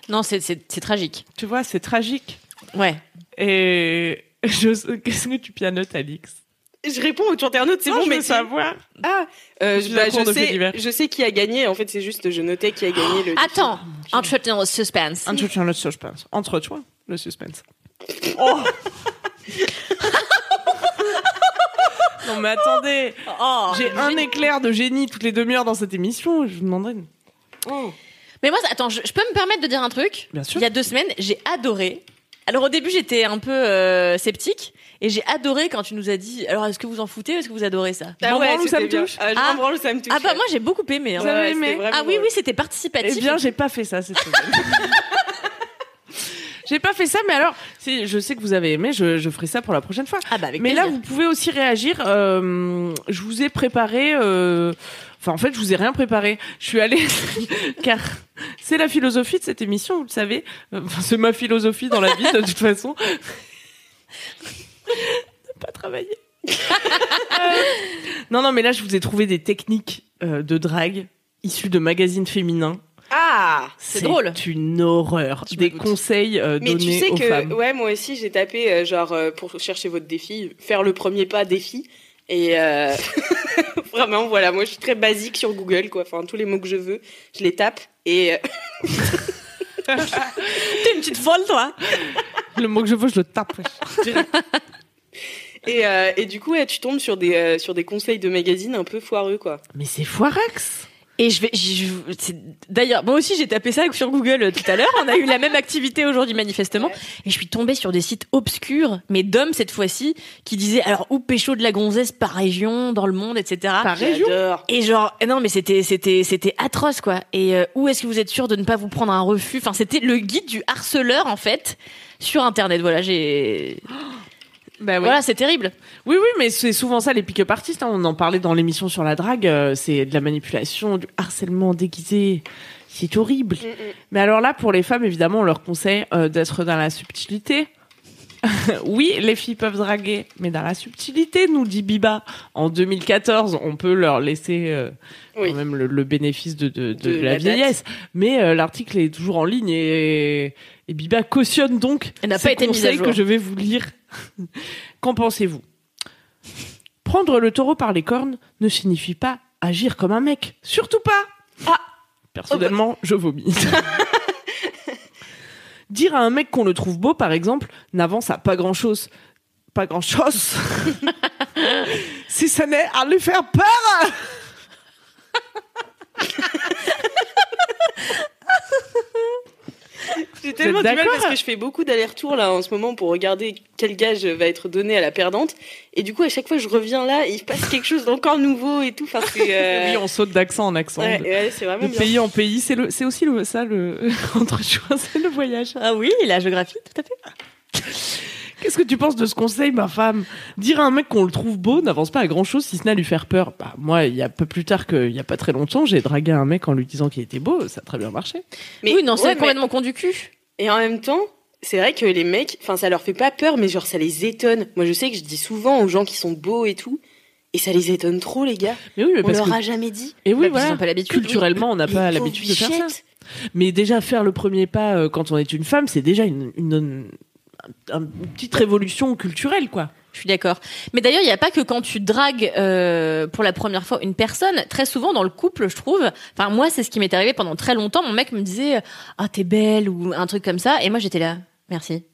Non, c'est, c'est, c'est tragique.
Tu vois, c'est tragique.
Ouais.
Et je... qu'est-ce que tu pianotes, Alix?
Je réponds au internaute, c'est
Non,
bon,
je
mais
veux savoir.
Ah, euh,
Je
bah, je sais, je sais qui a gagné. En fait, c'est juste, je notais qui a gagné le.
Attends, entretenons le suspense.
Entretiens le suspense. Entre-toi, le suspense. Oh non mais attendez,
Oh,
j'ai un éclair de génie toutes les demi-heures dans cette émission. Je vous demanderai. une-
Mais moi, attends, je, je peux me permettre de dire un truc
Bien sûr.
Il y a deux semaines, j'ai adoré. Alors au début, j'étais un peu euh, sceptique et j'ai adoré quand tu nous as dit. Alors, est-ce que vous en foutez ou est-ce que vous adorez ça?
M'en branle ou ça me touche?
Ah, je
Ah.
branle, ça me touche.
Ah bah moi, j'ai beaucoup aimé. hein.
Vous avez
Ouais,
aimé
Ah oui, oui, c'était participatif.
Eh bien, j'ai pas fait ça cette semaine. j'ai pas fait ça, mais alors, si je sais que vous avez aimé, je, je ferai ça pour la prochaine fois.
Ah bah avec
Mais là, vous pouvez aussi réagir. euh, je vous ai préparé. euh, Enfin, en fait, je vous ai rien préparé. Je suis allée car c'est la philosophie de cette émission, vous le savez. Euh, Enfin, c'est ma philosophie dans la vie de toute façon. ne pas travailler. Euh, non, non, mais là, je vous ai trouvé des techniques euh, de drague issues de magazines féminins.
Ah.
C'est drôle.
C'est une horreur.
Je
Des conseils euh,
Mais tu sais
aux
que,
femmes.
ouais, moi aussi, j'ai tapé, euh, genre, euh, pour chercher votre défi, faire le premier pas défi. Et euh, vraiment, voilà, moi, je suis très basique sur Google, quoi. Enfin, tous les mots que je veux, je les tape. Et euh,
T'es une petite folle, toi.
Le mot que je veux, je le tape.
Et, euh, et du coup, ouais, tu tombes sur des euh, sur des conseils de magazines un peu foireux, quoi.
Mais c'est Foirax.
Et je vais, je- c'est- d'ailleurs, moi aussi j'ai tapé ça sur Google euh, tout à l'heure. On a eu la même activité aujourd'hui manifestement, et je suis tombée sur des sites obscurs, mais d'hommes cette fois-ci, qui disaient alors où pécho de la gonzesse par région, dans le monde, etc.
Par région?
Et genre, non, mais c'était, c'était, c'était atroce, quoi. Et euh, où est-ce que vous êtes sûr de ne pas vous prendre un refus? Enfin, c'était le guide du harceleur, en fait, sur Internet. Voilà, j'ai.
Bah oui.
Voilà, c'est terrible.
Oui, oui, mais c'est souvent ça les pick-up artistes. hein. On en parlait dans l'émission sur la drague. euh, c'est de la manipulation, du harcèlement déguisé. C'est horrible.
Mm, mm.
Mais alors là, pour les femmes, évidemment, on leur conseille euh, d'être dans la subtilité. oui, les filles peuvent draguer, mais dans la subtilité, nous dit Biba. En 2014, on peut leur laisser euh,
Oui.
quand même le, le bénéfice de, de, de
De
la,
la date.
vieillesse. Mais l'article est toujours en ligne et, et Biba cautionne donc
Elle n'a
ces
pas été mise à
conseils
jour.
que je vais vous lire. Qu'en pensez-vous? Prendre le taureau par les cornes ne signifie pas agir comme un mec. Surtout pas. Ah, personnellement, je vomis. Dire à un mec qu'on le trouve beau, par exemple, n'avance à pas grand-chose. Pas grand-chose. si ça n'est à lui faire peur.
J'ai tellement du mal parce que je fais beaucoup d'allers-retours là en ce moment pour regarder quel gage va être donné à la perdante. Et du coup, à chaque fois que je reviens là, il se passe quelque chose d'encore nouveau et tout. Enfin, euh,
Oui, on saute d'accent en accent.
ouais,
de-
ouais, c'est vraiment
de
bien.
pays en pays, c'est le, c'est aussi le, ça le entre choix, c'est le voyage.
Ah oui, la géographie, tout à fait.
Qu'est-ce que tu penses de ce conseil, ma femme? Dire à un mec qu'on le trouve beau n'avance pas à grand chose si ce n'est à lui faire peur. Bah, moi, il y a peu plus tard qu'il y a pas très longtemps, j'ai dragué un mec en lui disant qu'il était beau, ça a très bien marché.
Mais-
oui, non, c'est
ouais, mais-
complètement con du cul.
Et en même temps, c'est vrai que les mecs, enfin, ça leur fait pas peur, mais genre, ça les étonne. Moi, je sais que je dis souvent aux gens qui sont beaux et tout, et ça les étonne trop, les gars.
Mais oui, mais
On
parce
leur
que
a jamais dit.
et oui,
Bah, ils
voilà.
ont pas l'habitude,
Culturellement, on n'a pas l'habitude de faire ça. Mais déjà faire le premier pas euh, quand on est une femme, c'est déjà une, une, une- un- une petite révolution culturelle, quoi.
Je suis d'accord. Mais d'ailleurs, il n'y a pas que quand tu dragues euh, pour la première fois une personne. Très souvent dans le couple, je trouve. Enfin, moi, c'est ce qui m'est arrivé pendant très longtemps. Mon mec me disait "Ah, t'es belle" ou un truc comme ça, et moi j'étais là, merci.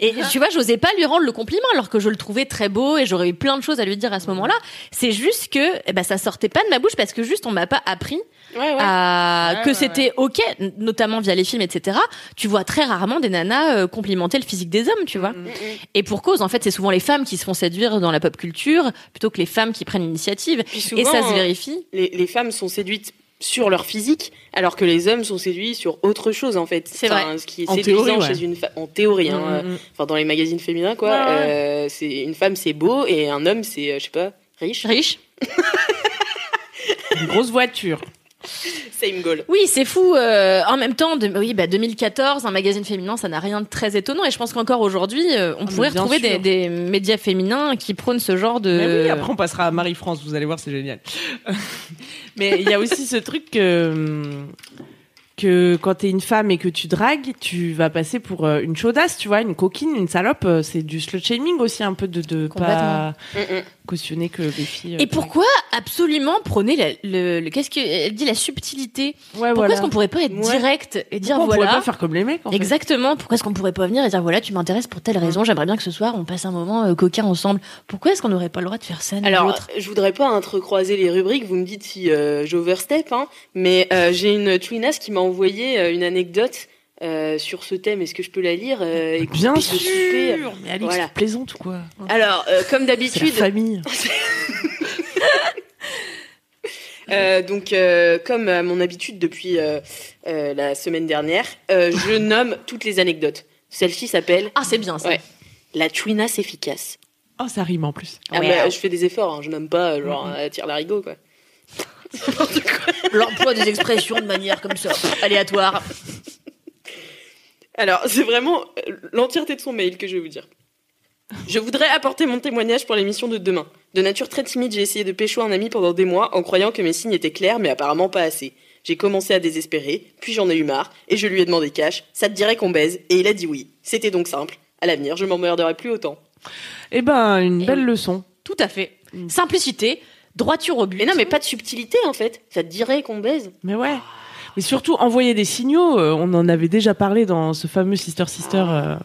Et tu vois, j'osais pas lui rendre le compliment alors que je le trouvais très beau et j'aurais eu plein de choses à lui dire à ce moment-là. C'est juste que eh ben, ça sortait pas de ma bouche parce que juste on m'a pas appris
Ouais, ouais.
à-
Ouais,
que c'était ok, notamment via les films, etc. Tu vois très rarement des nanas euh, complimenter le physique des hommes, tu vois.
Mm, mm.
Et pour cause, en fait, c'est souvent les femmes qui se font séduire dans la pop culture plutôt que les femmes qui prennent l'initiative. Et ça se vérifie.
les, les femmes sont séduites sur leur physique, alors que les hommes sont séduits sur autre chose en fait.
C'est
Enfin, Ce qui est
En
séduisant
théorie, ouais.
chez une femme, en théorie, hein,
Mm,
euh,
mm, mm.
enfin dans les magazines féminins quoi.
Ouais, ouais.
euh, c'est une femme c'est beau et un homme c'est euh, je sais pas riche.
Riche.
Une grosse voiture.
Same goal.
Oui, c'est fou. euh, en même temps, de, oui, bah 2014, un magazine féminin, ça n'a rien de très étonnant. Et je pense qu'encore aujourd'hui, euh, on
Ah,
pourrait retrouver des, des médias féminins qui prônent ce genre de.
Mais oui, après on passera à Marie-France, vous allez voir, c'est génial. Mais il y a aussi ce truc que, que quand t'es une femme et que tu dragues, tu vas passer pour euh, une chaudasse, tu vois, une coquine, une salope. euh, C'est du slut shaming aussi, un peu de, de pas.
Mm, mm.
cautionner que les filles. euh,
Et pourquoi absolument prôner la- le, le- qu'est-ce qu'elle dit la subtilité
Ouais,
Pourquoi
voilà.
est-ce qu'on pourrait pas être
Ouais.
direct et dire
Pourquoi on
voilà
pourrait pas faire comme les mecs en fait
Exactement. Pourquoi est-ce qu'on pourrait pas venir et dire voilà, tu m'intéresses pour telle raison, j'aimerais bien que ce soir on passe un moment euh, coquin ensemble. Pourquoi est-ce qu'on n'aurait pas le droit de faire ça
Alors, je voudrais pas entrecroiser les rubriques, vous me dites si euh, j'overstep, hein, mais euh, j'ai une twinasse qui m'a envoyé euh, une anecdote euh, sur ce thème. Est-ce que je peux la lire euh, et
Bien
souper
sûr Mais Alix,
Voilà.
tu plaisantes ou quoi?
Alors, euh, comme d'habitude,
famille.
euh, donc euh, comme à mon habitude depuis euh, euh, la semaine dernière, euh, je nomme toutes les anecdotes. Celle-ci s'appelle
Ah, c'est bien ça.
Ouais. la twinasse efficace.
Oh, ça rime en plus.
Ah,
Ouais.
bah, je fais des efforts, hein, je nomme pas genre euh, tire l'arigot quoi.
L'emploi des expressions de manière comme ça, aléatoire.
Alors, c'est vraiment euh, l'entièreté de son mail que je vais vous dire. Je voudrais apporter mon témoignage pour l'émission de demain. De nature très timide, j'ai essayé de pécho un ami pendant des mois en croyant que mes signes étaient clairs, mais apparemment pas assez. J'ai commencé à désespérer, puis j'en ai eu marre, et je lui ai demandé cash, ça te dirait qu'on baise, et il a dit oui. C'était donc simple. À l'avenir, je m'emmerderai plus autant.
Eh ben, une belle leçon.
Tout à fait. Simplicité, droiture au but.
Mais non, mais pas de subtilité en fait. Ça te dirait qu'on baise.
Mais ouais. Mais surtout, envoyer des signaux, euh, on en avait déjà parlé dans ce fameux Sister Sister euh,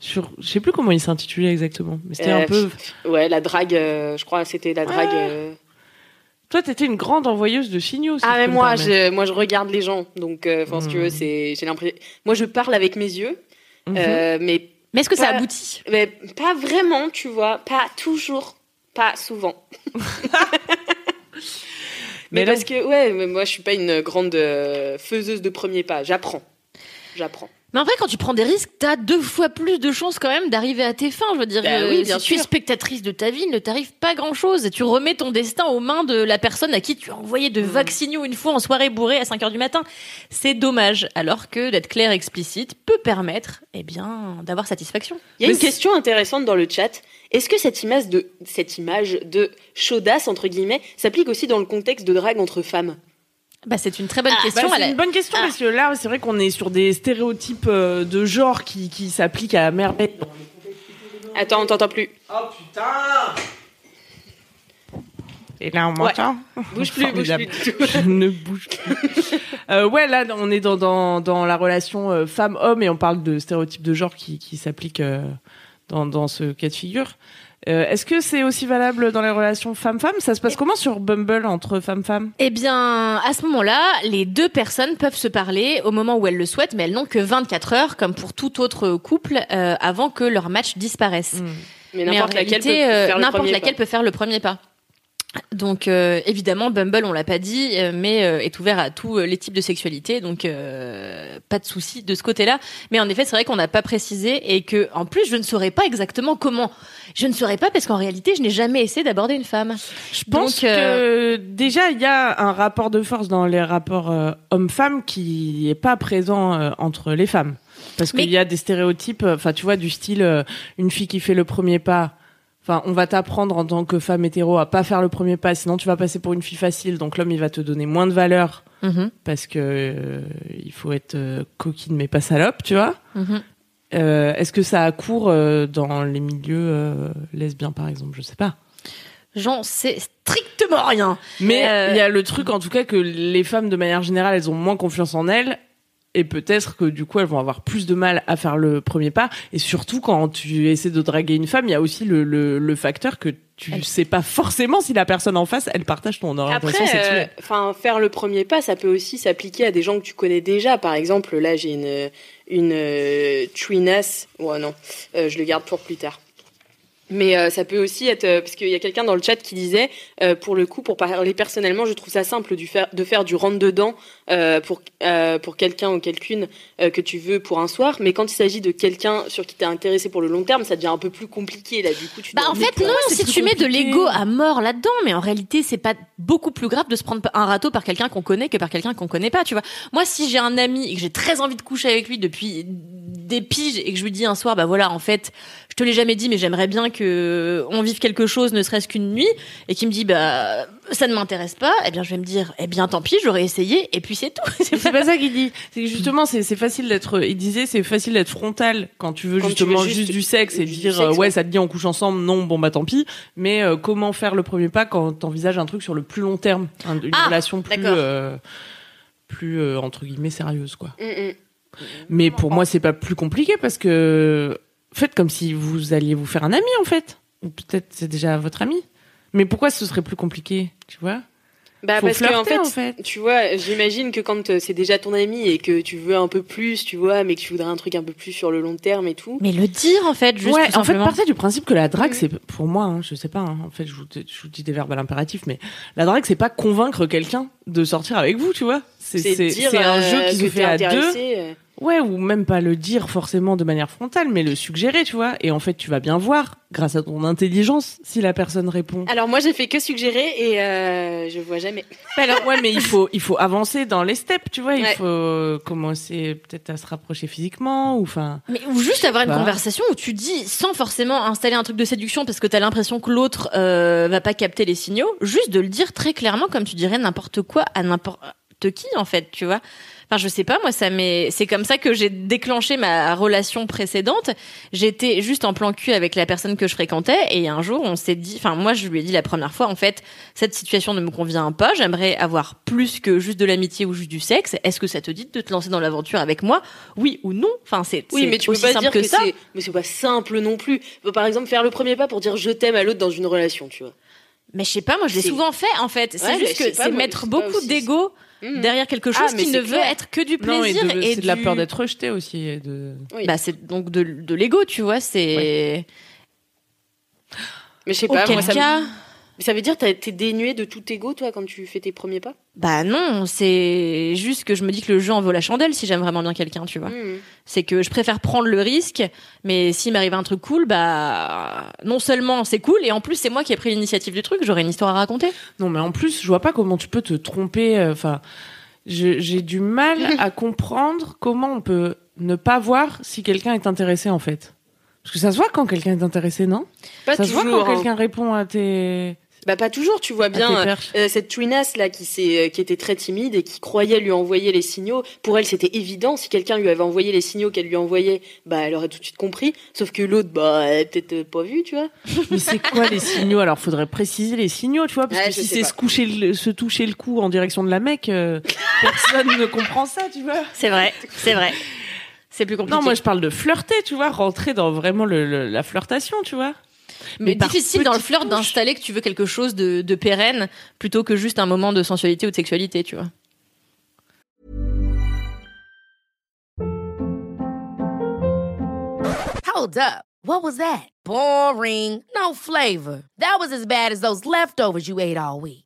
sur. Je sais plus comment il s'intitulait exactement. Mais c'était
Euh,
un peu.
Ouais, la drague, euh, je crois c'était la drague.
Ouais.
euh,
Toi, t'étais une grande envoyeuse de signaux. si
Ah
je
mais
peux me
moi,
permettre.
je, moi je regarde les gens, donc euh, enfin si tu veux,
Hmm.
c'est j'ai l'impression. Moi je parle avec mes yeux,
Mhm.
euh, mais,
Mais est-ce que ça aboutit?
mais pas vraiment, tu vois, pas toujours, pas souvent. mais parce que ouais, mais moi je suis pas une grande euh, faiseuse de premiers pas. J'apprends, j'apprends.
Mais en vrai, quand tu prends des risques, t'as deux fois plus de chances quand même d'arriver à tes fins. Je veux dire,
Bah
euh,
oui, bien
si tu es spectatrice de ta vie, il ne t'arrive pas grand-chose. Et tu remets ton destin aux mains de la personne à qui tu as envoyé de vagues signaux une fois en soirée bourrée à 5 heures du matin. C'est dommage. Alors que d'être clair et explicite peut permettre, eh bien, d'avoir satisfaction.
Il y a
Mais
une question intéressante dans le chat. Est-ce que cette image de cette image de chaudasse entre guillemets s'applique aussi dans le contexte de drague entre femmes?
Bah, c'est une très bonne
Bah,
question.
c'est
Elle a-
une bonne question
Ah.
parce que là, c'est vrai qu'on est sur des stéréotypes euh, de genre qui, qui s'appliquent à merveille.
Attends, on t'entend plus.
Oh putain Et là, on m'entend?
Bouge plus, bouge plus du tout.
Je ne bouge plus. Euh, ouais, là, on est dans, dans, dans la relation euh, femme-homme et on parle de stéréotypes de genre qui, qui s'appliquent euh, dans, dans ce cas de figure. Euh, Est-ce que c'est aussi valable dans les relations femme-femme? Ça se passe comment sur Bumble entre femmes-femmes
Eh bien, à ce moment-là, les deux personnes peuvent se parler au moment où elles le souhaitent, mais elles n'ont que 24 heures, comme pour tout autre couple, euh, avant que leur match disparaisse.
Mais
Mais
n'importe laquelle peut
euh, laquelle peut faire le premier pas. Donc euh, évidemment, Bumble, on l'a pas dit, euh, mais euh, est ouvert à tous euh, les types de sexualité, donc euh, pas de souci de ce côté-là. Mais en effet, c'est vrai qu'on n'a pas précisé et que en plus, je ne saurais pas exactement comment. Je ne saurais pas parce qu'en réalité, je n'ai jamais essayé d'aborder une femme.
Je pense
Donc,
que déjà il y a un rapport de force dans les rapports hommes-femmes qui est pas présent entre les femmes. Parce
Mais-
qu'il y a des stéréotypes, enfin tu vois, du style une fille qui fait le premier pas. Enfin, on va t'apprendre en tant que femme hétéro à pas faire le premier pas, sinon tu vas passer pour une fille facile. Donc l'homme il va te donner moins de valeur
Mhm,
parce que euh, il faut être euh, coquine mais pas salope, tu vois.
mhm.
Euh, Est-ce que ça a cours dans les milieux lesbiens par exemple? Je sais pas.
J'en sais strictement rien.
Mais il y a le truc, en tout cas, que les femmes, de manière générale, elles ont moins confiance en elles. Et peut-être que du coup, elles vont avoir plus de mal à faire le premier pas. Et surtout, quand tu essaies de draguer une femme, il y a aussi le, le, le facteur que tu
Elle-
sais pas forcément si la personne en face, elle partage ton orientation
Après, euh,
sexuelle.
enfin, faire le premier pas, ça peut aussi s'appliquer à des gens que tu connais déjà. Par exemple, là, j'ai une une euh. Ouais, non, euh, je le garde pour plus tard. Mais euh, ça peut aussi être euh, parce qu'il y a quelqu'un dans le chat qui disait euh, pour le coup pour parler personnellement je trouve ça simple du faire de faire du rentre dedans euh, pour euh, pour quelqu'un ou quelqu'une euh, que tu veux pour un soir mais quand il s'agit de quelqu'un sur qui t'es intéressé pour le long terme ça devient un peu plus compliqué là du coup tu
Bah en fait non, si tu mets de l'ego à mort là-dedans, mais en réalité c'est pas beaucoup plus grave de se prendre un râteau par quelqu'un qu'on connaît que par quelqu'un qu'on connaît pas, tu vois. Moi si j'ai un ami et que j'ai très envie de coucher avec lui depuis des piges et que je lui dis un soir bah voilà en fait te l'ai jamais dit mais j'aimerais bien que on vive quelque chose ne serait-ce qu'une nuit et qui me dit bah ça ne m'intéresse pas, eh bien je vais me dire eh bien tant pis j'aurais essayé et puis c'est tout. C'est
pas ça qu'il dit. C'est que justement, c'est c'est facile d'être. Il disait, c'est facile d'être frontal quand tu veux
Quand tu
justement
veux
juste,
juste
du sexe et
du
dire
sexe,
ouais,
ouais.
ça te dit on couche ensemble. Non, bon bah tant pis. Mais euh, comment faire le premier pas quand t'envisages un truc sur le plus long terme, un- une
Ah,
relation plus euh, plus euh, entre guillemets sérieuse quoi.
Mm, mm.
Mais pour moi, c'est pas plus compliqué parce que faites comme si vous alliez vous faire un ami en fait. Ou peut-être c'est déjà votre ami. Mais pourquoi ce serait plus compliqué, tu vois?
Bah
Faut
parce que en fait,
en fait.
tu vois, j'imagine que quand euh, c'est déjà ton ami et que tu veux un peu plus, tu vois, mais que tu voudrais un truc un peu plus sur le long terme et tout.
Mais le dire en fait juste
ouais,
tout
en fait,
simplement.
partez du principe que la drague,
Mhm.
c'est pour moi, hein, je sais pas. hein, en fait, je vous, je vous dis des verbes à l'impératif, mais la drague, c'est pas convaincre quelqu'un de sortir avec vous, tu vois. C'est un
euh,
jeu qui se fait à deux. Ouais, ou même pas le dire forcément de manière frontale, mais le suggérer, tu vois. Et en fait, tu vas bien voir, grâce à ton intelligence, si la personne répond.
Alors moi j'ai fait que suggérer et euh, je vois jamais.
Alors, ouais, mais il faut, il faut avancer dans les steps, tu vois. Il
Ouais.
faut euh, commencer peut-être à se rapprocher physiquement, ou enfin.
Mais ou juste avoir une
Bah.
conversation où tu dis sans forcément installer un truc de séduction parce que t'as l'impression que l'autre euh, va pas capter les signaux, juste de le dire très clairement comme tu dirais n'importe quoi à n'importe qui en fait, tu vois. Enfin, je sais pas, moi, ça m'est, c'est comme ça que j'ai déclenché ma relation précédente. J'étais juste en plan cul avec la personne que je fréquentais et un jour, on s'est dit, enfin, moi, je lui ai dit la première fois, en fait, cette situation ne me convient pas, j'aimerais avoir plus que juste de l'amitié ou juste du sexe. Est-ce que ça te dit de te lancer dans l'aventure avec moi? Oui ou non? Enfin, c'est,
Oui mais tu peux
aussi
pas
simple
dire que,
ça.
mais c'est pas simple non plus. Par exemple faire le premier pas pour dire je t'aime à l'autre dans une relation, tu vois.
Mais je sais pas, moi je l'ai souvent fait en fait. C'est
Ouais,
juste que
pas,
c'est mettre
pas
beaucoup d'ego
Mhm.
derrière quelque
Ah,
chose qui ne veut être que du
Non, et
plaisir
de-
et,
c'est de la peur d'être rejeté aussi. et de...
Oui.
Bah c'est donc de, de l'ego, tu vois. C'est
Mais je sais pas,
auquel
moi, ça, me-
cas.
Mais ça veut dire que t'es dénué de tout ego, toi, quand tu fais tes premiers pas?
Bah non, c'est juste que je me dis que le jeu en vaut la chandelle si j'aime vraiment bien quelqu'un, tu vois.
Mhm.
C'est que je préfère prendre le risque, mais s'il m'arrive un truc cool, bah non seulement c'est cool, et en plus c'est moi qui ai pris l'initiative du truc, j'aurai une histoire à raconter.
Non, mais en plus, je vois pas comment tu peux te tromper. euh, Enfin, j'ai du mal à comprendre comment on peut ne pas voir si quelqu'un est intéressé, en fait. Parce que ça se voit quand quelqu'un est intéressé, non?
Pas
Ça se voit quand
hein.
quelqu'un répond à tes,
Bah pas toujours, tu vois bien. euh, euh, cette twinasse là qui s'est, euh, qui était très timide et qui croyait lui envoyer les signaux, pour elle c'était évident. Si quelqu'un lui avait envoyé les signaux qu'elle lui envoyait, bah elle aurait tout de suite compris. Sauf que l'autre, bah elle a peut-être pas vu, tu vois.
Mais c'est quoi les signaux? Alors, faudrait préciser les signaux, tu vois, parce
Ouais,
que si c'est se coucher, le- se toucher le cou en direction de la mec, euh, personne ne comprend ça, tu vois.
C'est vrai, c'est vrai. C'est plus compliqué.
Non, moi je parle de flirter, tu vois, rentrer dans vraiment le, le- la flirtation, tu vois.
Mais,
par
difficile dans le flirt d'installer que tu veux quelque chose de, de pérenne plutôt que juste un moment de sensualité ou de sexualité, tu vois.
Hold up. What was that? Boring. No flavor. That was as bad as those leftovers you ate all week.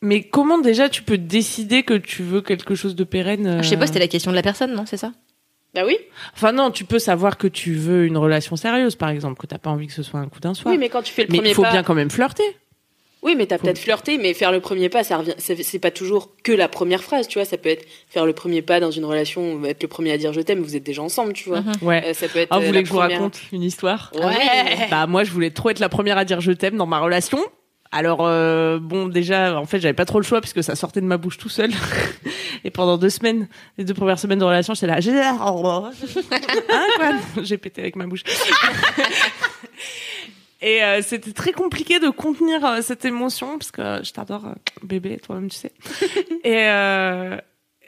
mais comment déjà tu peux décider que tu veux quelque chose de pérenne euh,
Je sais pas, c'était la question de la personne, non C'est ça?
Bah oui.
Enfin non, tu peux savoir que tu veux une relation sérieuse, par exemple, que t'as pas envie que ce soit un coup d'un soir.
Oui, mais quand tu fais le
Mais
premier
il faut
pas.
bien quand même flirter.
Oui, mais t'as
Faut-
peut-être flirté, mais faire le premier pas, ça revient. C'est pas toujours que la première phrase, tu vois. Ça peut être faire le premier pas dans une relation, être le premier à dire je t'aime. Vous êtes déjà ensemble, tu vois.
Mhm.
Ouais.
Euh, ça peut être.
Ah, vous
euh,
voulez que je vous raconte une histoire?
Ouais.
Bah moi, je voulais trop être la première à dire je t'aime dans ma relation. Alors euh, bon, déjà, en fait, j'avais pas trop le choix puisque ça sortait de ma bouche tout seul. Et pendant deux semaines, les deux premières semaines de relation, j'étais là. J'ai hein, J'ai pété avec ma bouche. Et euh, c'était très compliqué de contenir euh, cette émotion parce que je t'adore, bébé, toi-même tu sais. et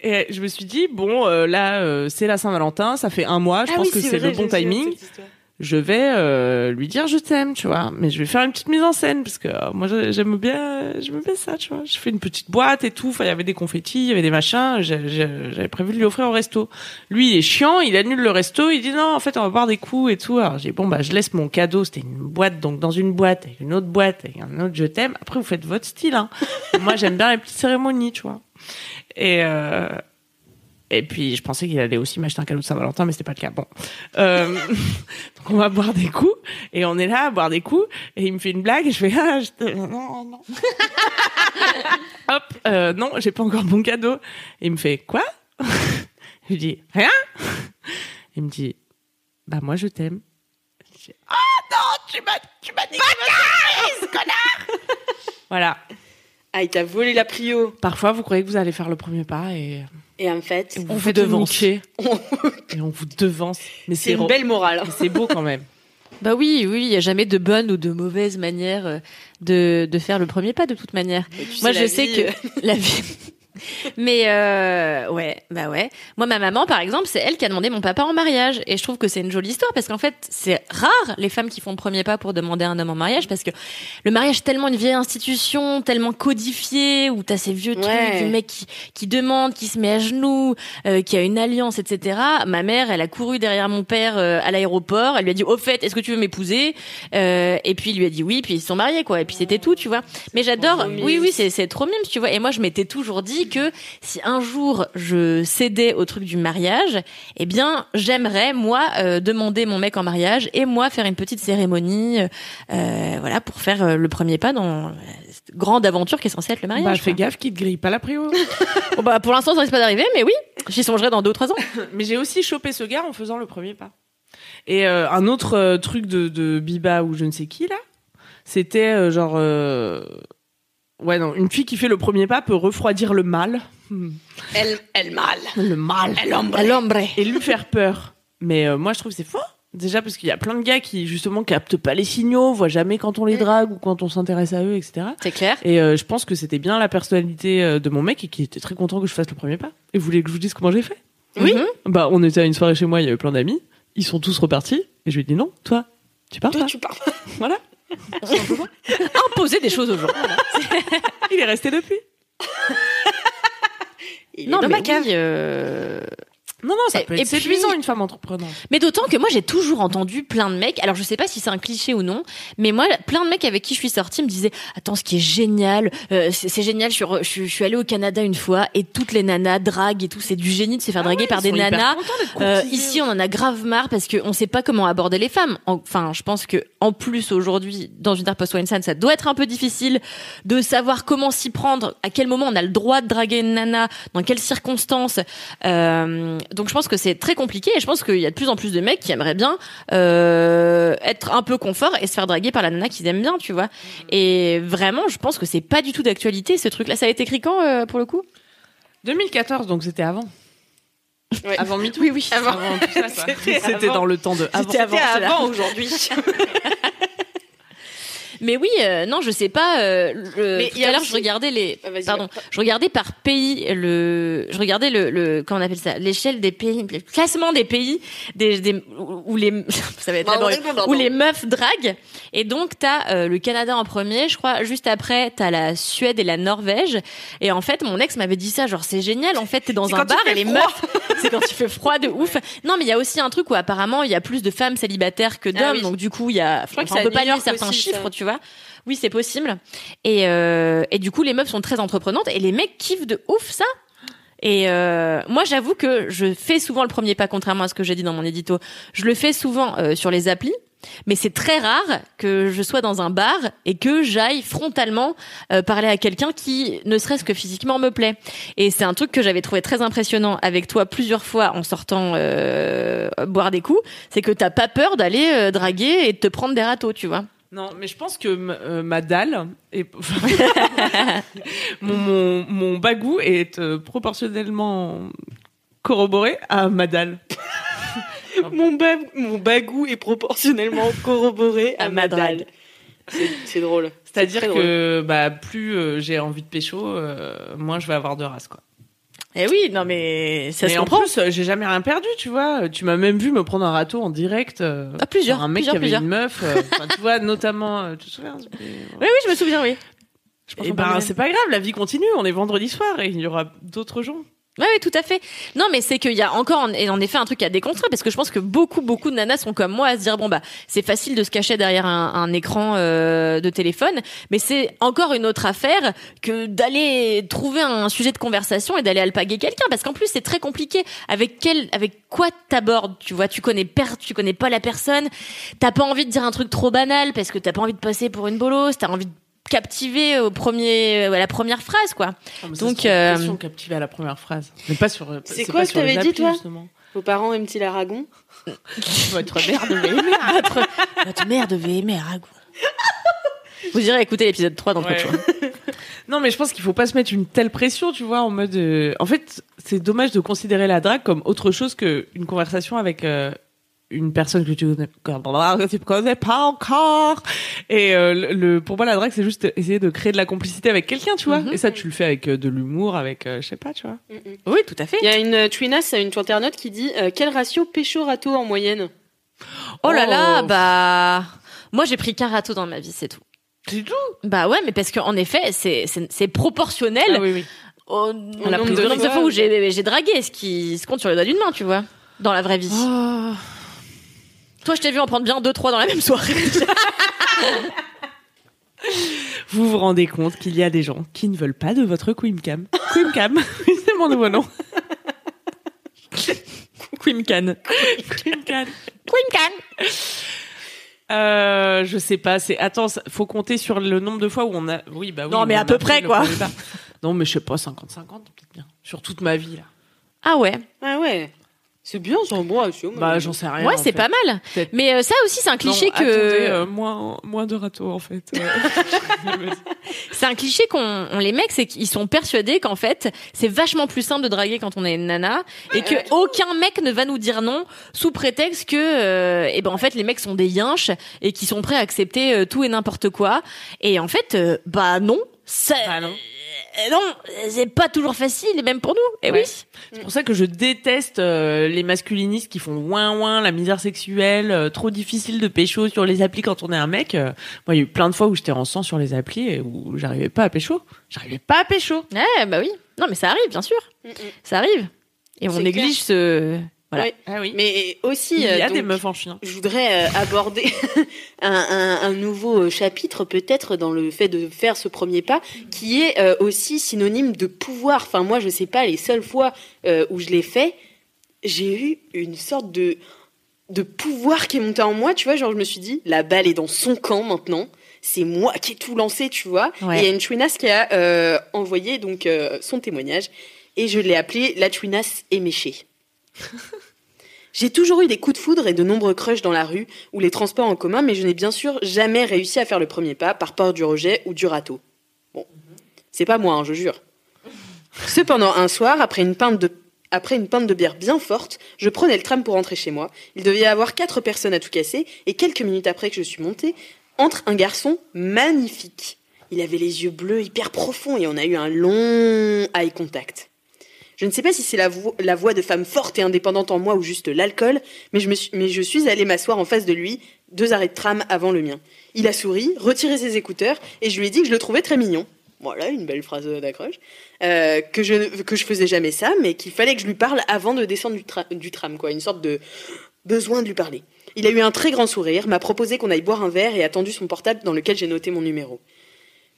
et je me suis dit bon, là, c'est la Saint-Valentin, ça fait un mois, je
Ah
pense
oui,
que c'est le bon timing
cette.
Je vais euh, lui dire je t'aime, tu vois. Mais je vais faire une petite mise en scène parce que euh, moi j'aime bien, j'aime bien ça, tu vois. Je fais une petite boîte et tout. Enfin, il y avait des confettis, il y avait des machins. J'avais prévu de lui offrir au resto. Lui, il est chiant, il annule le resto. Il dit non, en fait, on va boire des coups et tout. Alors j'ai bon bah je laisse mon cadeau. C'était une boîte, donc dans une boîte, avec une autre boîte, avec un autre je t'aime. Après, vous faites votre style. Hein. moi, j'aime bien les petites cérémonies, tu vois. Et euh, et puis je pensais qu'il allait aussi m'acheter un cadeau de Saint-Valentin, mais c'était pas le cas. Bon, euh, donc on va boire des coups et on est là à boire des coups et il me fait une blague et je fais ah je te... non non. Hop, euh, non, j'ai pas encore mon cadeau. Et il me fait quoi? Je lui dis rien. Il me dit bah moi je t'aime. Je dis, Ah non, tu m'as tu m'as connard. voilà.
Ah, il t'a volé la prio.
Parfois vous croyez que vous allez faire le premier pas et
Et en fait,
on
On
vous
vous devance.
et on vous devance. Mais
c'est une belle morale.
Mais c'est beau quand même.
Bah oui, oui, il y a jamais de bonne ou de mauvaise manière euh, de, de faire le premier pas de toute manière.
Tu
Moi,
sais,
je sais que la vie. Mais euh, ouais, bah ouais. Moi, ma maman, par exemple, c'est elle qui a demandé mon papa en mariage, et je trouve que c'est une jolie histoire parce qu'en fait, c'est rare les femmes qui font le premier pas pour demander un homme en mariage parce que le mariage est tellement une vieille institution, tellement codifiée où t'as ces vieux
Ouais.
trucs du mec qui, qui demande, qui se met à genoux, euh, qui a une alliance, etc. Ma mère, elle a couru derrière mon père euh, à l'aéroport, elle lui a dit au fait, est-ce que tu veux m'épouser? Euh, Et puis il lui a dit oui, puis ils se sont mariés quoi, et puis c'était tout, tu vois. Mais j'adore, oui oui, c'est c'est trop mime, tu vois. Et moi, je m'étais toujours dit que si un jour je cédais au truc du mariage, eh bien, j'aimerais moi euh, demander mon mec en mariage et moi faire une petite cérémonie, euh, voilà, pour faire euh, le premier pas dans cette grande aventure qui est censée être le mariage.
Bah, fais gaffe qu'il te grille pas la prio.
Bon, bah, pour l'instant, ça risque pas d'arriver, mais oui, j'y songerai dans deux ou trois ans.
Mais j'ai aussi chopé ce gars en faisant le premier pas. Et euh, un autre truc de, de Biba ou je ne sais qui là, c'était genre, Ouais, non, une fille qui fait le premier pas peut refroidir le mal.
Elle, elle mal.
Le mal.
Elle ombre.
À l'ombre.
Et lui faire peur. Mais euh, moi, je trouve que c'est faux. Déjà parce qu'il y a plein de gars qui, justement, captent pas les signaux, voient jamais quand on les drague ou quand on s'intéresse à eux, etc.
C'est clair.
Et euh, je pense que c'était bien la personnalité euh, de mon mec et qui était très content que je fasse le premier pas. Et voulez que je vous dise comment j'ai fait?
Oui.
Bah, on était à une soirée chez moi, il y avait plein d'amis. Ils sont tous repartis. Et je lui ai dit non, toi, tu pars
Toi,
pas.
tu parles.
Voilà.
Imposer des choses aux gens.
Il est resté depuis.
Il est
Non,
dans
mais
ma cave.
oui, euh,
Non, non, ça
Et-
peut
et
être
puis-
séduisant, une femme entreprenante.
Mais d'autant que moi j'ai toujours entendu plein de mecs, alors je sais pas si c'est un cliché ou non, mais moi plein de mecs avec qui je suis sortie me disaient attends ce qui est génial, euh, c'est génial, je suis, je, suis- je suis allée au Canada une fois et toutes les nanas draguent et tout, c'est du génie de se faire draguer par des nanas. Euh, ici, on en a grave marre parce qu'on sait pas comment aborder les femmes. Enfin, je pense que en plus aujourd'hui, dans une terre post Weinstein, ça doit être un peu difficile de savoir comment s'y prendre, à quel moment on a le droit de draguer une nana, dans quelles circonstances. Euh, donc, je pense que c'est très compliqué et je pense qu'il y a de plus en plus de mecs qui aimeraient bien euh, être un peu confort et se faire draguer par la nana qu'ils aiment bien, tu vois. Et vraiment, je pense que c'est pas du tout d'actualité ce truc-là. Ça a été écrit quand euh, pour le coup?
2014, donc c'était avant.
Ouais.
Avant MeToo?
Oui, oui.
Avant tout ça, quoi.
C'était
dans le temps de avant.
C'était avant
aujourd'hui.
Mais oui, euh, non, je sais pas. Euh, le-
Mais
tout
il y a
à l'heure,
aussi-
je regardais les.
Ah,
Pardon,
après.
je regardais par pays le. Je regardais le, le comment on appelle ça, l'échelle des pays, le classement des pays des, des où les ça va être laborieux,
pardon.
où les meufs draguent. Et donc t'as euh, le Canada en premier, je crois. Juste après, t'as la Suède et la Norvège. Et en fait, mon ex m'avait dit ça, genre c'est génial. En fait, t'es dans un bar et les
froid.
meufs, c'est quand il fait froid de ouf. Non, mais il y a aussi un truc où apparemment il y a plus de femmes célibataires que d'hommes.
Ah oui.
Donc du coup, il y a.
crois que
enfin, on peut pas lire certains
aussi, ça.
chiffres, tu vois. Oui, c'est possible. Et, euh, et du coup, les meufs sont très entreprenantes et les mecs kiffent de ouf ça. Et euh, moi, j'avoue que je fais souvent le premier pas, contrairement à ce que j'ai dit dans mon édito. Je le fais souvent euh, sur les applis, mais c'est très rare que je sois dans un bar et que j'aille frontalement euh, parler à quelqu'un qui, ne serait-ce que physiquement, me plaît. Et c'est un truc que j'avais trouvé très impressionnant avec toi plusieurs fois en sortant euh, boire des coups, c'est que t'as pas peur d'aller euh, draguer et de te prendre des râteaux, tu vois.
Non, mais je pense que euh, ma dalle est... mon, mon, mon bagou est euh, proportionnellement corroboré à ma dalle.
mon, ba- mon bagou est proportionnellement corroboré à,
À
ma dalle. C'est drôle.
C'est-à-dire que bah, plus euh, j'ai envie de pécho, euh, moins je vais avoir de race. Quoi.
Eh oui, non mais ça
Mais
se
en
comprend.
plus, euh, j'ai jamais rien perdu, tu vois. Tu m'as même vu me prendre un râteau en direct. euh,
Ah, plusieurs,
un mec
plusieurs,
qui avait
plusieurs.
une meuf. euh, tu vois, notamment, euh, tu te souviens
Oui, oui, je me souviens, oui. Je pense
Et
en
ben, c'est pas grave, la vie continue. On est vendredi soir et il y aura d'autres gens.
Oui, oui, tout à fait. Non, mais c'est qu'il y a encore, en, et en effet, un truc à déconstruire, parce que je pense que beaucoup, beaucoup de nanas sont comme moi à se dire, bon, bah, c'est facile de se cacher derrière un, un écran euh, de téléphone, mais c'est encore une autre affaire que d'aller trouver un sujet de conversation et d'aller alpaguer quelqu'un, parce qu'en plus, c'est très compliqué. Avec quel, avec quoi t'abordes, tu vois, tu connais per, tu connais pas la personne, t'as pas envie de dire un truc trop banal, parce que t'as pas envie de passer pour une bolosse, t'as envie de captiver au premier, à la première phrase, quoi. Donc, euh,
captivée à la première phrase. Mais pas sur.
C'est quoi que
sur les
t'avais dit, toi
justement.
Vos parents aiment-ils Aragon
Votre mère devait aimer.
Votre, votre mère devait aimer Aragon. Vous irez écouter l'épisode 3 d'entre
Ouais.
choix.
Non, mais je pense qu'il faut pas se mettre une telle pression, tu vois, en mode. euh, En fait, c'est dommage de considérer la drague comme autre chose qu'une conversation avec euh, une personne que tu connais, que tu connais pas encore. Et euh, le, le- pour moi, la drague, c'est juste essayer de créer de la complicité avec quelqu'un, tu vois.
Mhm.
Et ça, tu le fais avec euh, de l'humour, avec, euh, je sais pas, tu vois.
Oui, tout à fait.
Il y a une euh, Twinas, une internaute qui dit euh, quel ratio pécho-râteau en moyenne?
Oh là là,
Oh.
bah. Moi, j'ai pris qu'un râteau dans ma vie, c'est tout.
C'est tout?
Bah ouais, mais parce qu'en effet, c'est, c'est, c'est proportionnel
Ah oui, oui.
au,
la
nombre
prise
de,
de fois,
fois où j'ai dragué, ce qui se compte sur le doigt d'une main, tu vois, dans la vraie vie.
Oh.
Toi, je t'ai vu en prendre bien deux, trois dans la même soirée.
Vous vous rendez compte qu'il y a des gens qui ne veulent pas de votre Quimcam. Quimcam, oui, c'est mon nouveau nom.
Quimcan.
Quimcam.
Quimcan.
Euh, je sais pas, c'est attends, faut compter sur le nombre de fois où on a oui bah oui.
Non, mais à peu près, quoi.
Non, mais je sais pas 50 50 peut-être bien. Sur toute ma vie là.
Ah ouais.
Ah ouais. C'est bien, c'est un bon ratio. moi,
Bah, j'en sais rien.
Ouais, c'est pas mal. Mais euh, ça aussi, c'est un cliché
Non,
que
attendez, euh, moins, moins de râteaux, en fait. Ouais.
c'est un cliché qu'on on les mecs, c'est qu'ils sont persuadés qu'en fait, c'est vachement plus simple de draguer quand on est une nana et que aucun mec ne va nous dire non sous prétexte que, euh, eh ben en fait, les mecs sont des yinches et qui sont prêts à accepter euh, tout et n'importe quoi. Et en fait, euh, bah non. Ça,
Bah non.
Euh, non, c'est pas toujours facile, et même pour nous. Et
Ouais.
oui.
C'est pour ça que je déteste euh, les masculinistes qui font ouin ouin, la misère sexuelle, euh, trop difficile de pécho sur les applis quand on est un mec. Euh, moi, il y a eu plein de fois où j'étais en sang sur les applis et où j'arrivais pas à pécho. J'arrivais pas à pécho.
Ouais, bah oui. Non, mais ça arrive, bien sûr.
Mm, mm.
Ça arrive. Et on néglige ce. Voilà.
Ah oui.
Mais aussi,
il y a
euh,
des meufs en chien.
je voudrais euh, aborder un, un- un nouveau euh, chapitre peut-être dans le fait de faire ce premier pas, qui est aussi synonyme de pouvoir. Enfin, moi, je sais pas, les seules fois où je l'ai fait, j'ai eu une sorte de de pouvoir qui est monté en moi, tu vois, genre je me suis dit, la balle est dans son camp maintenant, c'est moi qui ai tout lancé, tu vois.
Ouais.
Et il y a une chouinasse qui a euh, envoyé donc euh, son témoignage, et je l'ai appelée la chouinasse éméchée. J'ai toujours eu des coups de foudre et de nombreux crushs dans la rue ou les transports en commun, mais je n'ai bien sûr jamais réussi à faire le premier pas par peur du rejet ou du râteau. Bon, c'est pas moi, hein, je jure. Cependant, un soir, après une pinte de après une pinte de bière bien forte, je prenais le tram pour rentrer chez moi. Il devait y avoir quatre personnes à tout casser, et quelques minutes après que je suis montée, entre un garçon magnifique. Il avait les yeux bleus hyper profonds et on a eu un long eye contact. Je ne sais pas si c'est la, vo- la voix de femme forte et indépendante en moi ou juste l'alcool, mais je, suis, allée m'asseoir en face de lui, deux arrêts de tram avant le mien. Il a souri, retiré ses écouteurs, et je lui ai dit que je le trouvais très mignon. Voilà, une belle phrase d'accroche. Euh, que, je, que je faisais jamais ça, mais qu'il fallait que je lui parle avant de descendre du, tra- du tram. Une sorte de besoin de lui parler. Il a eu un très grand sourire, m'a proposé qu'on aille boire un verre et a tendu son portable dans lequel j'ai noté mon numéro.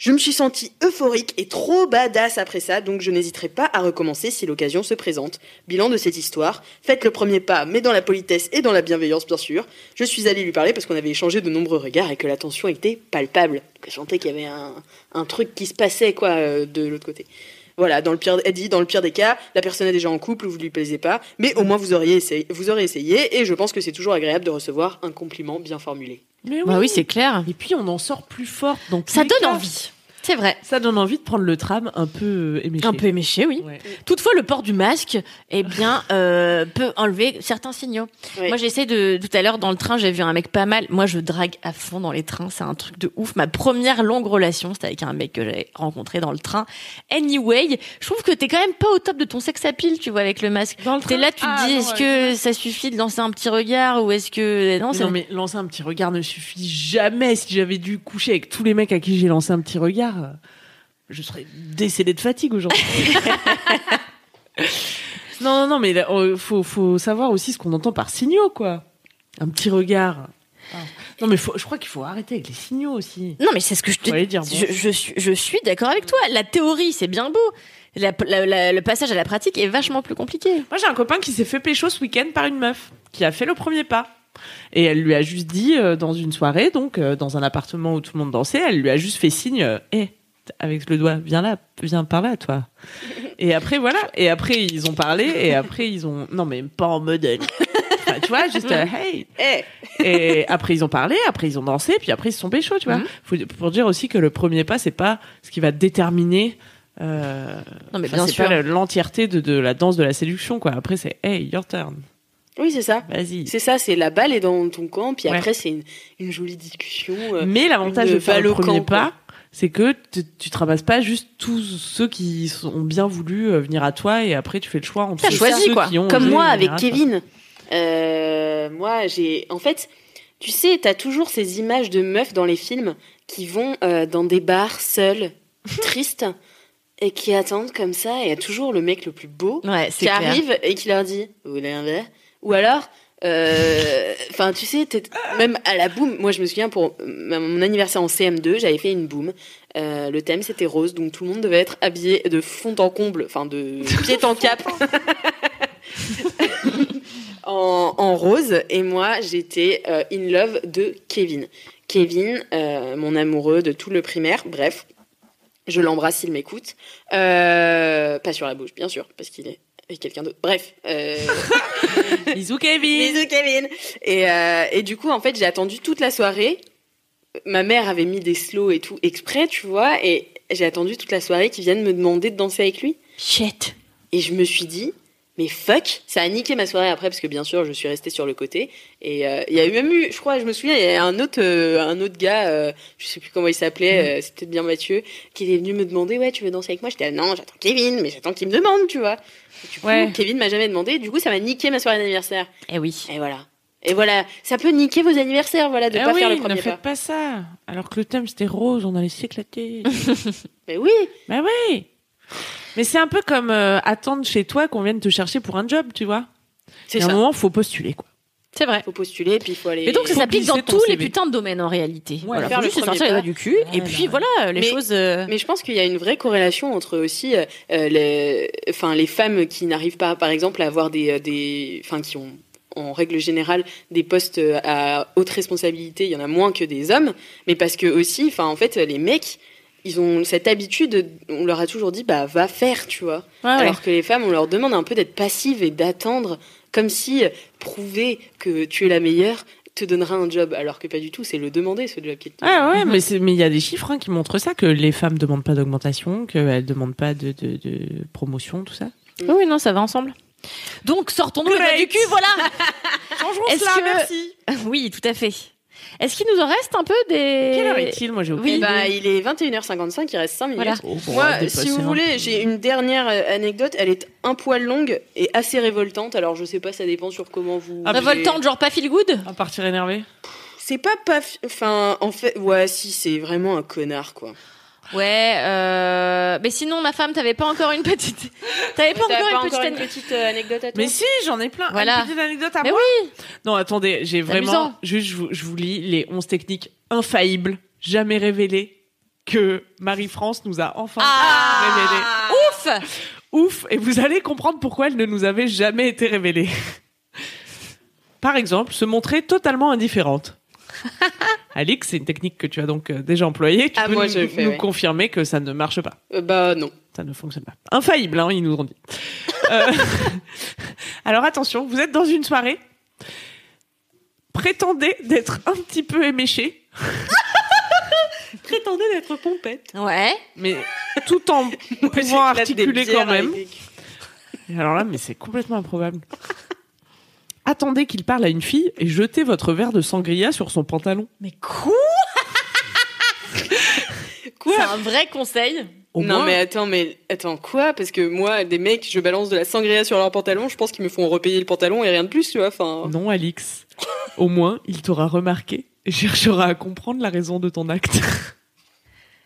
Je me suis sentie euphorique et trop badass après ça, donc je n'hésiterai pas à recommencer si l'occasion se présente. Bilan de cette histoire, faites le premier pas, mais dans la politesse et dans la bienveillance, bien sûr. Je suis allée lui parler parce qu'on avait échangé de nombreux regards et que la était palpable. Je sentais qu'il y avait un, un truc qui se passait, quoi, euh, de l'autre côté. Voilà, dans le pire, elle dit, dans le pire des cas, la personne est déjà en couple ou vous lui plaisez pas, mais au moins vous auriez essayé, vous aurez essayé, et je pense que c'est toujours agréable de recevoir un compliment bien formulé.
Mais
Bah oui, c'est clair.
Et puis on en sort plus fort. Donc
Ça donne envie. C'est vrai.
Ça donne envie de prendre le tram un peu euh, éméché.
Un peu éméché, oui.
Ouais.
Toutefois, le port du masque, eh bien, euh, peut enlever certains signaux. Moi, j'essaie de tout à l'heure dans le train, j'ai vu un mec pas mal. Moi, je drague à fond dans les trains, c'est un truc de ouf. Ma première longue relation, c'était avec un mec que j'avais rencontré dans le train. Anyway, je trouve que t'es quand même pas au top de ton sex appeal, tu vois, avec le masque.
Dans le
T'es là, tu te
Ah,
dis,
non,
est-ce
ouais.
que ça suffit de lancer un petit regard ou est-ce que non, c'est
Non mais lancer un petit regard ne suffit jamais. Si j'avais dû coucher avec tous les mecs à qui j'ai lancé un petit regard, euh, je serais décédé de fatigue aujourd'hui. non non non mais euh, faut faut savoir aussi ce qu'on entend par signaux quoi. Un petit regard. Ah. Non mais faut- je crois qu'il faut arrêter avec les signaux aussi.
Non, mais c'est ce que je te
bon.
je, je suis, je suis d'accord avec toi. La théorie, c'est bien beau. La- la- la- le passage à la pratique est vachement plus compliqué.
Moi j'ai un copain qui s'est fait pécho ce week-end par une meuf qui a fait le premier pas. Et elle lui a juste dit euh, dans une soirée, donc euh, dans un appartement où tout le monde dansait, elle lui a juste fait signe, euh, Eh, avec le doigt, viens là, viens par là, toi. Et après voilà, et après ils ont parlé, et après ils ont, non mais pas en mode, enfin, tu vois, juste euh, hey.
Eh
Et après ils ont parlé, après ils ont dansé, puis après ils se sont pécho, tu vois.
Mhm.
Faut, pour dire aussi que le premier pas, c'est pas ce qui va déterminer. Euh,
Non, mais bien
c'est
sûr.
l'entièreté de, de la danse de la séduction, quoi. Après c'est hey, your turn.
Oui, c'est ça.
Vas-y.
C'est ça, c'est la balle est dans ton camp, puis
Ouais.
après c'est une, une jolie discussion. euh,
Mais l'avantage
une
de faire le premier
camp,
pas, c'est que tu, tu te ramasses pas juste tous ceux qui ont bien voulu euh, venir à toi et après tu fais le choix entre
T'as choisi,
ceux
quoi.
qui ont
Comme moi avec. Kevin. Euh, moi, j'ai. En fait, tu sais, t'as toujours ces images de meufs dans les films qui vont euh, dans des bars seules, tristes, et qui attendent comme ça. Et il y a toujours le mec le plus beau
Ouais,
qui arrive et qui leur dit Vous voulez un verre? Ou alors. euh, Enfin, tu sais, même à la boum, moi je me souviens pour mon anniversaire en CM2, j'avais fait une boum. Euh, le thème c'était rose, donc tout le monde devait être habillé de fond en comble, enfin de pied en cap. en, rose et moi j'étais euh, in love de Kevin. Kevin, mon amoureux de tout le primaire, bref, je l'embrasse s'il m'écoute. Pas sur la bouche, bien sûr, parce qu'il est et quelqu'un d'autre. Bref. Euh...
Bisous Kevin.
Bisous Kevin. Et, euh, et du coup, en fait, j'ai attendu toute la soirée. Ma mère avait mis des slows et tout exprès, tu vois, et j'ai attendu toute la soirée qu'ils viennent me demander de danser avec lui.
Shit.
Et je me suis dit, mais fuck, ça a niqué ma soirée après parce que bien sûr, je suis restée sur le côté. Et euh, il y a eu même eu, je crois, je me souviens, il y a un autre, euh, un autre gars, euh, je sais plus comment il s'appelait, euh, c'était bien Mathieu, qui est venu me demander, ouais, tu veux danser avec moi? J'étais, non, j'attends Kevin, mais j'attends qu'il me demande, tu vois. Et du coup,
Ouais.
Kevin m'a jamais demandé. Du coup, ça m'a niqué ma soirée d'anniversaire.
Eh oui.
Et voilà. Et voilà, ça peut niquer vos anniversaires, voilà, de
Ah
pas
oui,
faire le
ne
premier
faites
pas.
pas ça. Alors que le thème c'était rose, on allait s'éclater.
Mais oui,
bah oui. Mais c'est un peu comme euh, attendre chez toi qu'on vienne te chercher pour un job, tu vois.
c'est
Il y a un
ça.
moment, faut postuler quoi.
C'est vrai.
Faut postuler, puis il faut aller.
Mais donc ça s'applique dans tous les putains de domaines en réalité. voilà,
faire
faut
le
juste se
premier
sortir les doigts du cul et puis voilà les
Mais-
choses. euh,
Mais je pense qu'il y a une vraie corrélation entre aussi euh, les, enfin, les femmes qui n'arrivent pas, par exemple, à avoir des, des, enfin, qui ont en règle générale des postes à haute responsabilité, il y en a moins que des hommes, mais parce que aussi, enfin, en fait, les mecs, ils ont cette habitude, on leur a toujours dit, bah, va faire, tu vois.
ouais, ouais.
Alors que les femmes, on leur demande un peu d'être passives et d'attendre, comme si euh, prouver que tu es la meilleure te donnera un job, alors que pas du tout, c'est le demander, ce job qui te
Ah ouais, mais c'est mais il y a des chiffres hein, qui montrent ça que les femmes demandent pas d'augmentation, qu'elles demandent pas de, de, de promotion, tout ça.
Oui, oui, non, ça va ensemble. Donc sortons-nous du cul, voilà.
Changeons
Est-ce
cela,
que-
merci.
oui, tout à fait. Est-ce qu'il nous en reste un peu des
Quelle heure est-il Moi j'ai aucune
Oui.
Bah, il est 21h55, il reste 5 minutes.
Voilà.
Oh,
Moi, si vous voulez, j'ai une dernière euh, anecdote. Elle est un poil longue et assez révoltante. Alors, je sais pas, ça dépend sur comment vous.
Ah,
Révoltante, genre pas feel good?
À partir énervé?
C'est pas pas. Enfin, en fait, ouais, si, c'est vraiment un connard, quoi.
Ouais, euh... mais sinon ma femme, t'avais pas encore une petite, t'avais pas encore
pas
une
encore
petite,
une petite euh, anecdote à toi
Mais si, j'en ai plein.
Voilà.
Une petite anecdote à
Mais
moi.
oui,
Non, attendez, j'ai vraiment.
amusant.
Juste, je vous, je vous lis les 11 techniques infaillibles, jamais révélées, que Marie-France nous a enfin
Ah.
révélées.
ouf.
Ouf Et vous allez comprendre pourquoi elles ne nous avaient jamais été révélées. Par exemple, se montrer totalement indifférente. Alix, c'est une technique que tu as donc euh, déjà employée. Tu
Ah,
peux
moi,
nous,
je le fais,
nous
ouais.
confirmer que ça ne marche pas.
Euh, Bah, non.
Ça ne fonctionne pas. Infaillible, hein, ils nous ont dit. Euh, Alors attention, vous êtes dans une soirée. Prétendez d'être un petit peu éméché,
Prétendez d'être pompette.
Ouais.
mais tout en pouvant articuler quand même. Et alors là, mais c'est complètement improbable. Attendez qu'il parle à une fille et jetez votre verre de sangria sur son pantalon.
Mais quoi
Quoi
C'est un vrai conseil.
Au
non
moins-
mais attends mais attends quoi? Parce que moi des mecs je balance de la sangria sur leur pantalon je pense qu'ils me font repayer le pantalon et rien de plus tu vois enfin
Non, Alix. Au moins, il t'aura remarqué et cherchera à comprendre la raison de ton acte.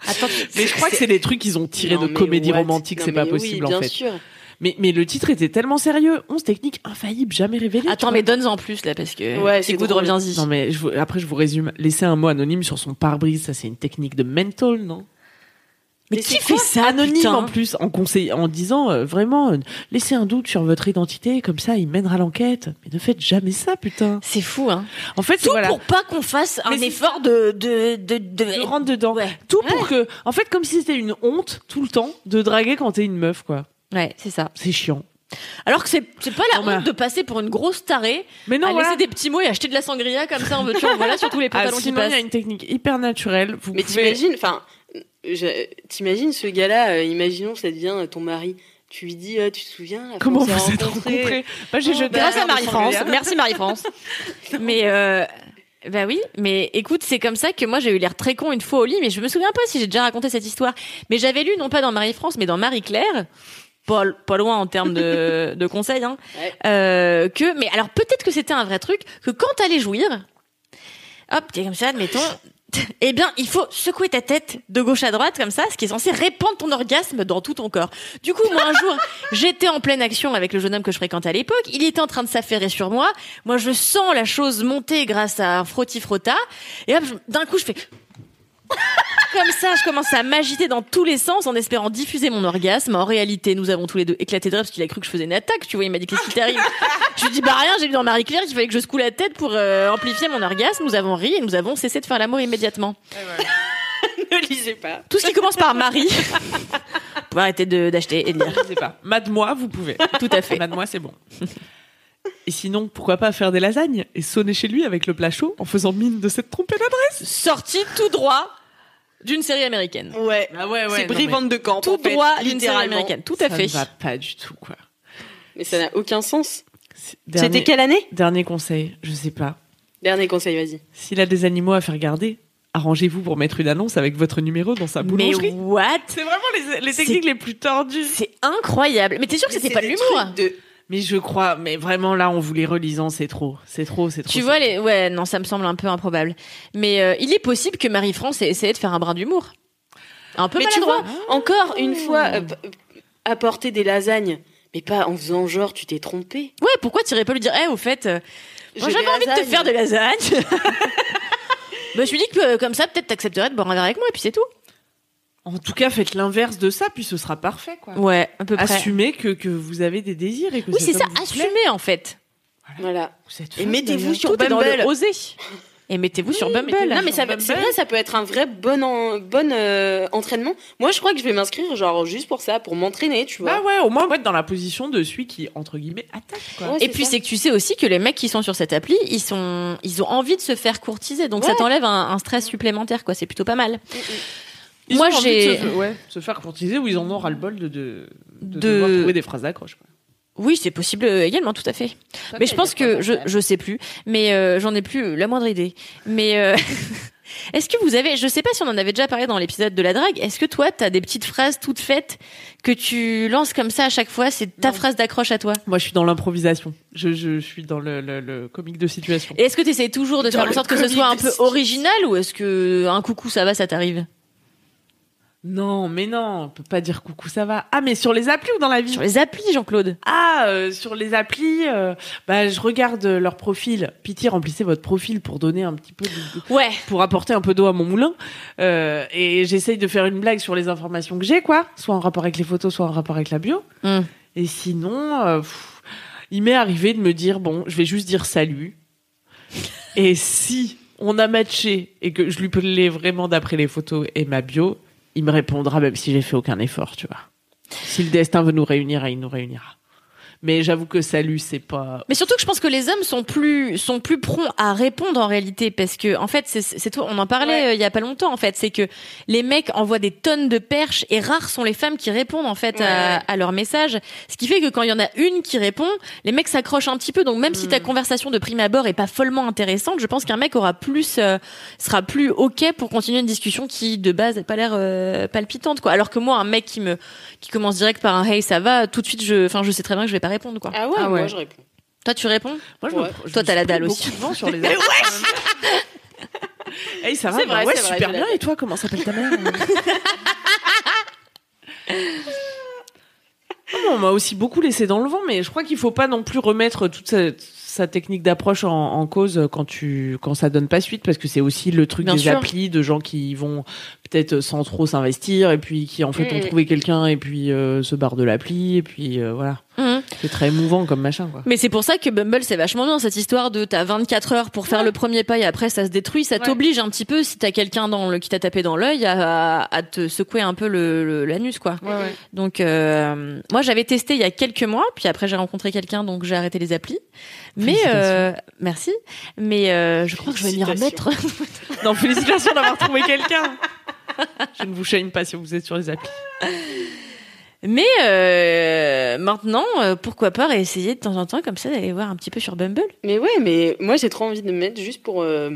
Attends,
Mais je crois que c'est des trucs qu'ils ont tirés
Non,
de comédie
what?
romantique, c'est pas
oui,
possible
bien
en fait.
sûr.
Mais, mais le titre était tellement sérieux. 11 techniques infaillibles, jamais révélées.
attends, mais
vois.
donne en plus là parce que
Ouais,
c'est good reviens-y.
Non, mais je vous- après, je vous résume. Laisser un mot anonyme sur son pare-brise, ça, c'est une technique de mental, non?
Mais
Mais
qui
c'est
fait ça
Anonyme
putain?
en plus, en conseil, en disant euh, vraiment, euh, laissez un doute sur votre identité, comme ça, il mènera l'enquête. Mais ne faites jamais ça, putain.
C'est fou hein.
En fait,
Tout
voilà.
pour pas qu'on fasse un
Mais
effort de de de de,
rentre dedans.
Ouais.
Tout pour que, en fait, comme si c'était une honte tout le temps de draguer quand t'es une meuf, quoi.
Ouais, c'est ça.
C'est chiant.
Alors que c'est c'est pas la honte de passer pour une grosse tarée
Mais non,
à
voilà.
laisser des petits mots et acheter de la sangria comme ça en en voilà sur tous les
Ah,
pantalons qui
sinon, il y a une technique hyper naturelle. Vous
Mais
pouvez...
t'imagines enfin t'imagines ce gars-là euh, imaginons ça devient euh, ton mari tu lui dis euh, tu te souviens la
Comment vous êtes rencontrés Moi, j'ai
Oh,
jeté
bah,
un
Grâce à Marie-France. Merci Marie-France. mais euh, bah oui, mais écoute, c'est comme ça que moi j'ai eu l'air très con une fois au lit, mais je me souviens pas si j'ai déjà raconté cette histoire. Mais j'avais lu non pas dans Marie-France, mais dans Marie-Claire. Pas, pas loin en termes de, de conseils, hein.
Ouais.
Euh, que, mais alors peut-être que c'était un vrai truc, que quand t'allais jouir, hop, t'es comme ça, admettons, eh bien, il faut secouer ta tête de gauche à droite comme ça, ce qui est censé répandre ton orgasme dans tout ton corps. Du coup, moi, un jour, j'étais en pleine action avec le jeune homme que je fréquentais à l'époque. Il était en train de s'affairer sur moi. Moi, je sens la chose monter grâce à un frotti-frotta. Et hop, d'un coup, je fais... Comme ça, je commence à m'agiter dans tous les sens en espérant diffuser mon orgasme. En réalité, nous avons tous les deux éclaté de rire parce qu'il a cru que je faisais une attaque. Tu vois, il m'a dit qu'est-ce qui t'arrive? Je lui dis bah rien. J'ai lu dans Marie Claire qu'il fallait que je secoue la tête pour euh, amplifier mon orgasme. Nous avons ri et nous avons cessé de faire l'amour immédiatement.
ne lisez pas
Tout ce qui commence par Marie. pouvez arrêter de- d'acheter et de lire.
Je sais pas. Mad-moi, vous pouvez.
Tout à fait.
Mad-moi, c'est bon. Et sinon, pourquoi pas faire des lasagnes et sonner chez lui avec le plat chaud en faisant mine de s'être trompé d'adresse
Sorti tout droit d'une série américaine.
Ouais.
Ah ouais,
c'est Brie Van de Camp.
Tout
en fait,
droit d'une série américaine. Tout à
Ça
fait.
ne va pas du tout, quoi.
Mais ça n'a aucun sens.
Dernier-
C'était quelle année
Dernier conseil, je sais pas.
Dernier conseil, vas-y.
S'il a des animaux à faire garder, arrangez-vous pour mettre une annonce avec votre numéro dans sa
Mais
boulangerie.
what
C'est vraiment les, techniques les plus tordues.
C'est incroyable. Mais t'es sûr que
Mais
c'était
c'est
pas de l'humour
de-
Mais je crois, mais vraiment là, en vous les relisant, c'est trop, c'est trop, c'est trop.
Tu vois
trop.
les ouais non ça me semble un peu improbable. Mais euh, il est possible que Marie-France ait essayé de faire un brin d'humour. Un peu
Mais tu
maladroit.
vois, encore une fois, euh, apporter des lasagnes, mais pas en faisant genre tu t'es trompé.
Ouais, pourquoi t'irais pas lui dire Eh au fait euh, j'avais envie de te faire des lasagnes. bah, je me suis dit que euh, comme ça peut-être t'accepterais de boire un verre avec moi et puis c'est tout.
En tout cas, faites l'inverse de ça, puis ce sera parfait, quoi.
Ouais, à peu près.
Assumez que, que vous avez des désirs et que
Oui, c'est ça,
vous plaît.
assumez en fait.
Voilà.
Vous êtes
Et mettez-vous sur
Tout est dans
Bumble.
le oser. Et mettez-vous sur Bumble.
Non mais ça, c'est vrai, ça peut être un vrai bon en- bon euh, entraînement. Moi, je crois que je vais m'inscrire genre juste pour ça, pour m'entraîner, tu vois.
Bah ouais, au moins, on va être dans la position de celui qui, entre guillemets, attaque, quoi.
Ouais,
Et puis c'est que tu sais aussi que les mecs qui sont sur cette appli, ils sont, ils ont envie de se faire courtiser, donc ça t'enlève un, un stress supplémentaire, quoi. C'est plutôt pas mal.
Ils
Moi, j'ai-
se, ouais, se faire courtiser ou ils en ont ras-le-bol de, de, de,
De-
devoir trouver des phrases d'accroche.
Oui, c'est possible euh, également, tout à fait. mais je pense que je, je sais plus, mais euh, j'en ai plus la moindre idée. Mais euh, est-ce que vous avez, je sais pas si on en avait déjà parlé dans l'épisode de la drague. Est-ce que toi, t'as des petites phrases toutes faites que tu lances comme ça à chaque fois C'est ta
Non.
phrase d'accroche à toi?
Moi, je suis dans l'improvisation. Je, je, suis dans le, le, le comique de situation.
Et est-ce que tu essaies toujours de
Dans
faire en sorte que ce soit un
de
peu original ou est-ce que un coucou ça va, ça t'arrive?
Non, mais non, on peut pas dire coucou, ça va. Ah, mais sur les applis ou dans la vie
Sur les applis, Jean-Claude.
Ah, euh, sur les applis, euh, bah, je regarde leur profil. Pitié, remplissez votre profil pour donner un petit peu de-
Ouais.
pour apporter un peu d'eau à mon moulin. Euh, et j'essaye de faire une blague sur les informations que j'ai, quoi. Soit en rapport avec les photos, soit en rapport avec la bio.
Hmm.
Et sinon, pff, il m'est arrivé de me dire, bon, je vais juste dire salut. et si on a matché et que je lui plais vraiment d'après les photos et ma bio, il me répondra même si j'ai fait aucun effort, tu vois. Si le destin veut nous réunir, il nous réunira. Mais j'avoue que salut, c'est pas.
Mais surtout que je pense que les hommes sont plus sont plus prompts à répondre en réalité parce que en fait c'est toi on en parlait
Ouais.
euh, il y a pas longtemps en fait c'est que les mecs envoient des tonnes de perches et rares sont les femmes qui répondent en fait à,
Ouais.
à leurs messages ce qui fait que quand il y en a une qui répond les mecs s'accrochent un petit peu donc même si
Mm.
ta conversation de prime abord est pas follement intéressante je pense qu'un mec aura plus euh, sera plus ok pour continuer une discussion qui de base n'a pas l'air euh, palpitante quoi alors que moi un mec qui me qui commence direct par un hey ça va tout de suite je enfin je sais très bien que je vais pas répondre quoi
Ah ouais,
Ah ouais.
moi je réponds.
toi tu réponds
Moi, je
Ouais.
me, je
Toi, t'as la dalle aussi.
beaucoup de vent sur les applis. Hey, ça va
C'est
bah
vrai,
Ouais,
c'est vrai,
super bien. Et toi, comment s'appelle ta mère Ah on m'a aussi beaucoup laissé dans le vent, mais je crois qu'il faut pas non plus remettre toute sa, sa technique d'approche en, en cause quand tu quand ça donne pas suite, parce que c'est aussi le truc
Bien
des
sûr.
applis de gens qui vont peut-être sans trop s'investir et puis qui en fait ont
Mm.
trouvé quelqu'un et puis euh, se barrent de l'appli et puis euh, voilà,
Mhm.
c'est très émouvant comme machin quoi.
Mais c'est pour ça que Bumble c'est vachement bien cette histoire de t'as 24 heures pour faire le premier pas et après ça se détruit, ça
Ouais.
t'oblige un petit peu si t'as quelqu'un dans le qui t'a tapé dans l'œil à, à te secouer un peu le le- l'anus quoi.
Ouais, ouais.
Donc euh, moi j'avais testé il y a quelques mois, puis après j'ai rencontré quelqu'un donc j'ai arrêté les applis. Mais euh, merci, mais euh, je crois que je vais m'y remettre.
Non, félicitations d'avoir trouvé quelqu'un. Je ne vous shame pas si vous êtes sur les applis.
Mais euh, maintenant euh, pourquoi pas réessayer de temps en temps comme ça d'aller voir un petit peu sur Bumble.
Mais ouais, mais moi j'ai trop envie de me mettre juste pour euh,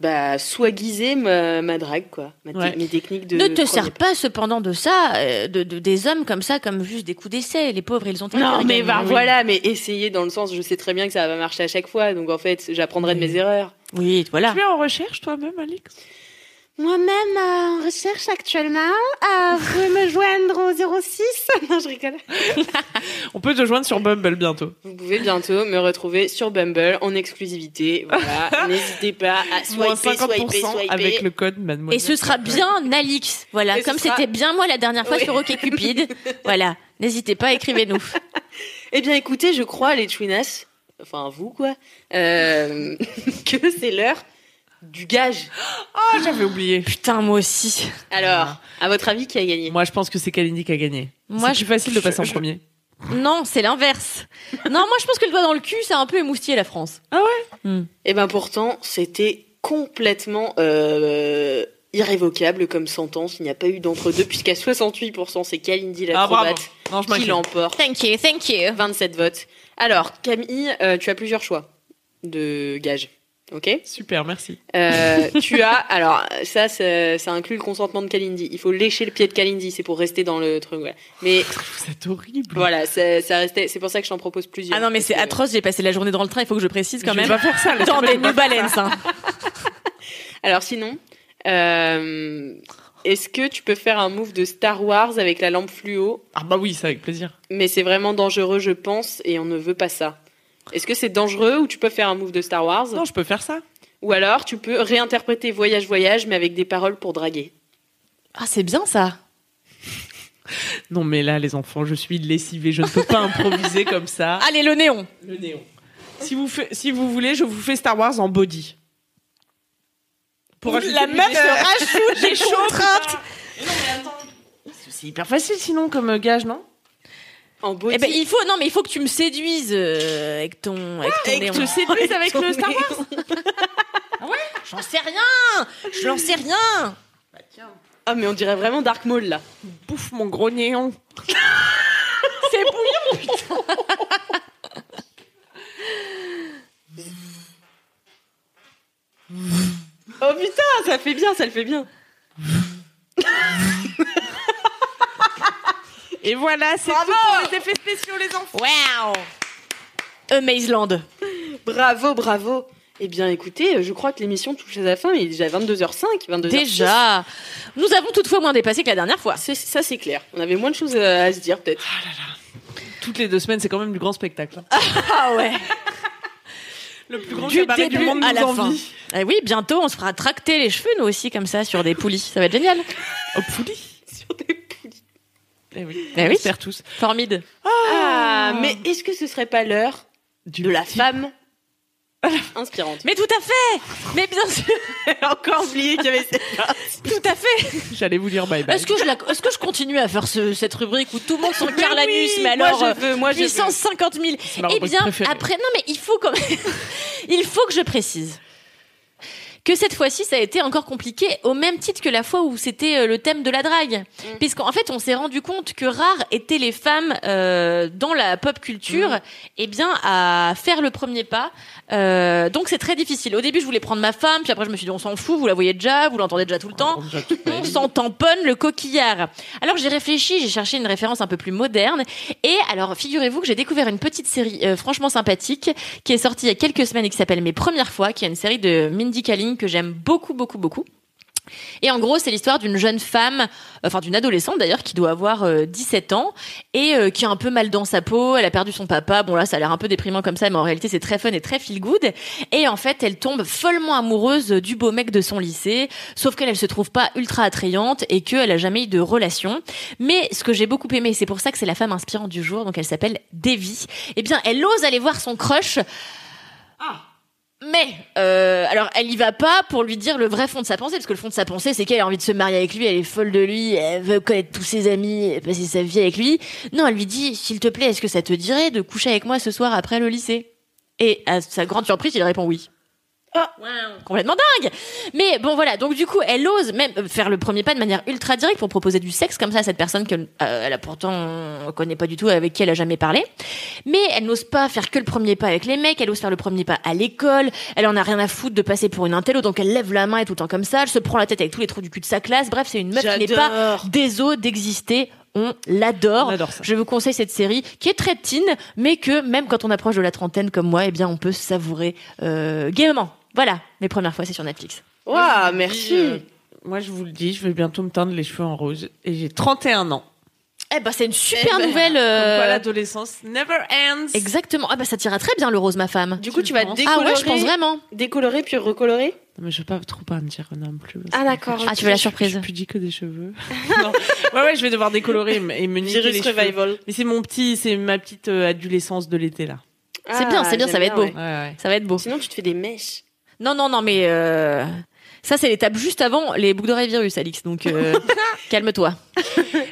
bah, swaguiser ma, ma drague, quoi. Ma te-
Ouais.
Mes techniques de.
ne te
premier
sers pas cependant de ça, euh, de, de- des hommes comme ça, comme juste des coups d'essai. Les pauvres, ils ont un
Non, mais bah, voilà, mais essayer dans le sens, je sais très bien que ça va marcher à chaque fois, donc en fait, j'apprendrai de mes erreurs.
Oui, voilà.
Tu es en recherche toi-même, Alix?
Moi-même, euh, en recherche actuellement, euh, vous pouvez me joindre au 06. non, je rigole.
On peut te joindre sur Bumble bientôt.
Vous pouvez bientôt me retrouver sur Bumble en exclusivité. Voilà, n'hésitez pas à swiper,
50%
swiper, swiper.
avec le code mademoiselle.
Et ce sera bien Alix. Voilà,
Et
comme
sera-
c'était bien moi la dernière fois
Oui.
sur OkCupid. voilà, n'hésitez pas, écrivez-nous.
Eh bien, écoutez, je crois, les Twinas, enfin vous, quoi, euh, que c'est l'heure du gage.
Ah, j'avais oublié.
Putain, moi aussi.
Alors, à votre avis, qui a gagné?
Moi, je pense que c'est Kalindi qui a gagné.
Moi,
c'est plus facile de passer en
je-
premier.
Non, c'est l'inverse. Non, moi je pense que le doigt dans le cul, ça a un peu émoustillé la France.
Eh ben pourtant, c'était complètement euh, irrévocable comme sentence. Il n'y a pas eu d'entre-deux, puisqu'à 68%, c'est Kalindi
Ah, Non, je
qui l'emporte.
Thank you, thank you.
27 votes. Alors, Camille, euh, tu as plusieurs choix de gages. Ok
Super, merci.
Euh, Tu as. Alors, ça, ça, ça inclut le consentement de Kalindi. Il faut lécher le pied de Kalindi, c'est pour rester dans le truc. voilà. Mais
C'est horrible.
voilà, ça, ça restait. C'est pour ça que je t'en propose plusieurs.
Ah non, mais c'est atroce, j'ai passé la journée dans le train, il faut que je précise quand
Je vais
même.
pas faire ça.
Dans des
vais
New Balance.
ça.
hein.
Alors, sinon, euh, est-ce que tu peux faire un move de Star Wars avec la lampe fluo?
Ah bah oui, ça avec plaisir.
Mais c'est vraiment dangereux, je pense, et on ne veut pas ça. Est-ce que c'est dangereux ou tu peux faire un move de Star Wars
Non, je peux faire ça.
Ou alors tu peux réinterpréter Voyage Voyage mais avec des paroles pour draguer.
Ah, c'est bien ça.
Non, mais là, les enfants, je suis lessivée. Je ne peux pas improviser comme ça.
Allez, le néon.
Le néon. Si vous, fait- si vous voulez, je vous fais Star Wars en body. Pour
la meuf se rajoute
J'ai
des
chaud,
contraintes.
Non, mais attends. C'est hyper facile sinon comme gage, non?
En body.
Eh ben, il faut, non, mais il faut que tu me séduises euh, avec ton, avec ton
Et que
néon.
je te séduise avec le Star Wars
J'en sais rien. Je n'en sais rien.
Ah mais on dirait vraiment Dark Maul là.
Bouffe mon gros néon.
C'est bouillant.
Oh putain, ça fait bien, ça le fait bien.
Et voilà, c'est tout pour les effets spéciaux, les enfants.
Wow. Amazeland.
Bravo, bravo. Eh bien écoutez, je crois que l'émission touche à sa fin, il est déjà 22h05, 22h06.
Déjà. Nous avons toutefois moins dépassé que la dernière fois.
C'est- Ça c'est clair. On avait moins de choses à, à se dire peut-être.
Toutes les deux semaines, c'est quand même du grand spectacle. hein.
Ah ouais.
Le plus grand
Du
cabaret du
début
monde
à
nous
la
envie.
fin. Eh oui, bientôt, on se fera tracter les cheveux, nous aussi, comme ça, sur des poulies. Ça va être génial.
Oh, poulie.
Sur des poulies.
Eh oui,
Eh
on
oui.
espère tous.
Formide.
Ah, mais est-ce que ce serait pas l'heure
Du
de la
petit-
femme inspirante?
Mais tout à fait Mais bien sûr,
J'ai encore oublié qu'il y avait cette
tout à fait
J'allais vous dire bye bye.
Est-ce que, je la- que je continue à faire ce- cette rubrique où tout le monde s'encarre l'anus,
oui,
mais
moi,
alors...
je
euh,
veux, moi, je veux.
puissance 50 000
C'est ma
Eh bien,
préférée.
après, non mais il faut quand même... il faut que je précise que cette fois-ci, ça a été encore compliqué, au même titre que la fois où c'était euh, le thème de la drague. Puisqu'en fait, on s'est rendu compte que rares étaient les femmes euh, dans la pop culture, eh bien, à faire le premier pas. Euh, donc, c'est très difficile. Au début, je voulais prendre ma femme, puis après, je me suis dit, on s'en fout, vous la voyez déjà, vous l'entendez déjà tout le temps. On s'en tamponne le coquillard. Alors j'ai réfléchi, j'ai cherché une référence un peu plus moderne. Et alors figurez-vous que j'ai découvert une petite série euh, franchement sympathique qui est sortie il y a quelques semaines et qui s'appelle Mes premières fois, qui est une série de Mindy Kaling que j'aime beaucoup beaucoup beaucoup. Et en gros, c'est l'histoire d'une jeune femme, enfin d'une adolescente d'ailleurs, qui doit avoir euh, 17 ans et euh, qui a un peu mal dans sa peau. Elle a perdu son papa. Bon là, ça a l'air un peu déprimant comme ça, mais en réalité, c'est très fun et très feel good. Et en fait, elle tombe follement amoureuse du beau mec de son lycée, sauf qu'elle, elle se trouve pas ultra attrayante et qu'elle a jamais eu de relation. Mais ce que j'ai beaucoup aimé, c'est pour ça que c'est la femme inspirante du jour, donc elle s'appelle Devi. Eh bien, elle ose aller voir son crush. Mais euh, alors elle y va pas pour lui dire le vrai fond de sa pensée parce que le fond de sa pensée c'est qu'elle a envie de se marier avec lui, elle est folle de lui, elle veut connaître tous ses amis, passer sa vie avec lui. Non, elle lui dit s'il te plaît, est-ce que ça te dirait de coucher avec moi ce soir après le lycée? Et à sa grande surprise, il répond oui.
Ah.
complètement dingue. Mais bon voilà, donc du coup, elle ose même faire le premier pas de manière ultra directe pour proposer du sexe comme ça à cette personne qu'elle euh, elle a pourtant on connaît pas du tout avec qui elle a jamais parlé. Mais elle n'ose pas faire que le premier pas avec les mecs, elle ose faire le premier pas à l'école, elle en a rien à foutre de passer pour une intello, donc elle lève la main et tout le temps comme ça, elle se prend la tête avec tous les trous du cul de sa classe. Bref, c'est une meuf qui n'est pas os d'exister. On l'adore.
On adore ça.
Je vous conseille cette série qui est très teen, mais que même quand on approche de la trentaine comme moi, eh bien, on peut savourer euh, gaiement. Voilà, mes premières fois, c'est sur Netflix.
Waouh,
Je
merci.
dis, euh, moi, je vous le dis, je vais bientôt me teindre les cheveux en rose. Et j'ai 31 ans.
Eh ben, c'est une super
Eh ben,
nouvelle.
Comme
euh,
quoi, l'adolescence never ends.
Exactement. Ah bah ça tira très bien le rose, ma femme.
Du coup, tu vas
penses
Ah
décolorer,
ouais, je pense vraiment.
décolorer puis recolorer.
Non, mais je veux pas trop pas me dire non plus.
Ah, d'accord.
Ah, tu veux la
Je
surprise
suis pudique des cheveux. Non. Ouais, ouais, je vais devoir décolorer et me- niquer les cheveux.
revival.
Mais c'est mon petit, c'est ma petite euh, adolescence de l'été là.
C'est bien, c'est bien,
j'aime
ça va être beau.
Ouais, ouais.
Ça va être beau.
Sinon, tu te fais des mèches.
Non, non, non, mais euh, ça, c'est l'étape juste avant les boucles d'oreilles virus, Alix. Donc, euh, calme-toi.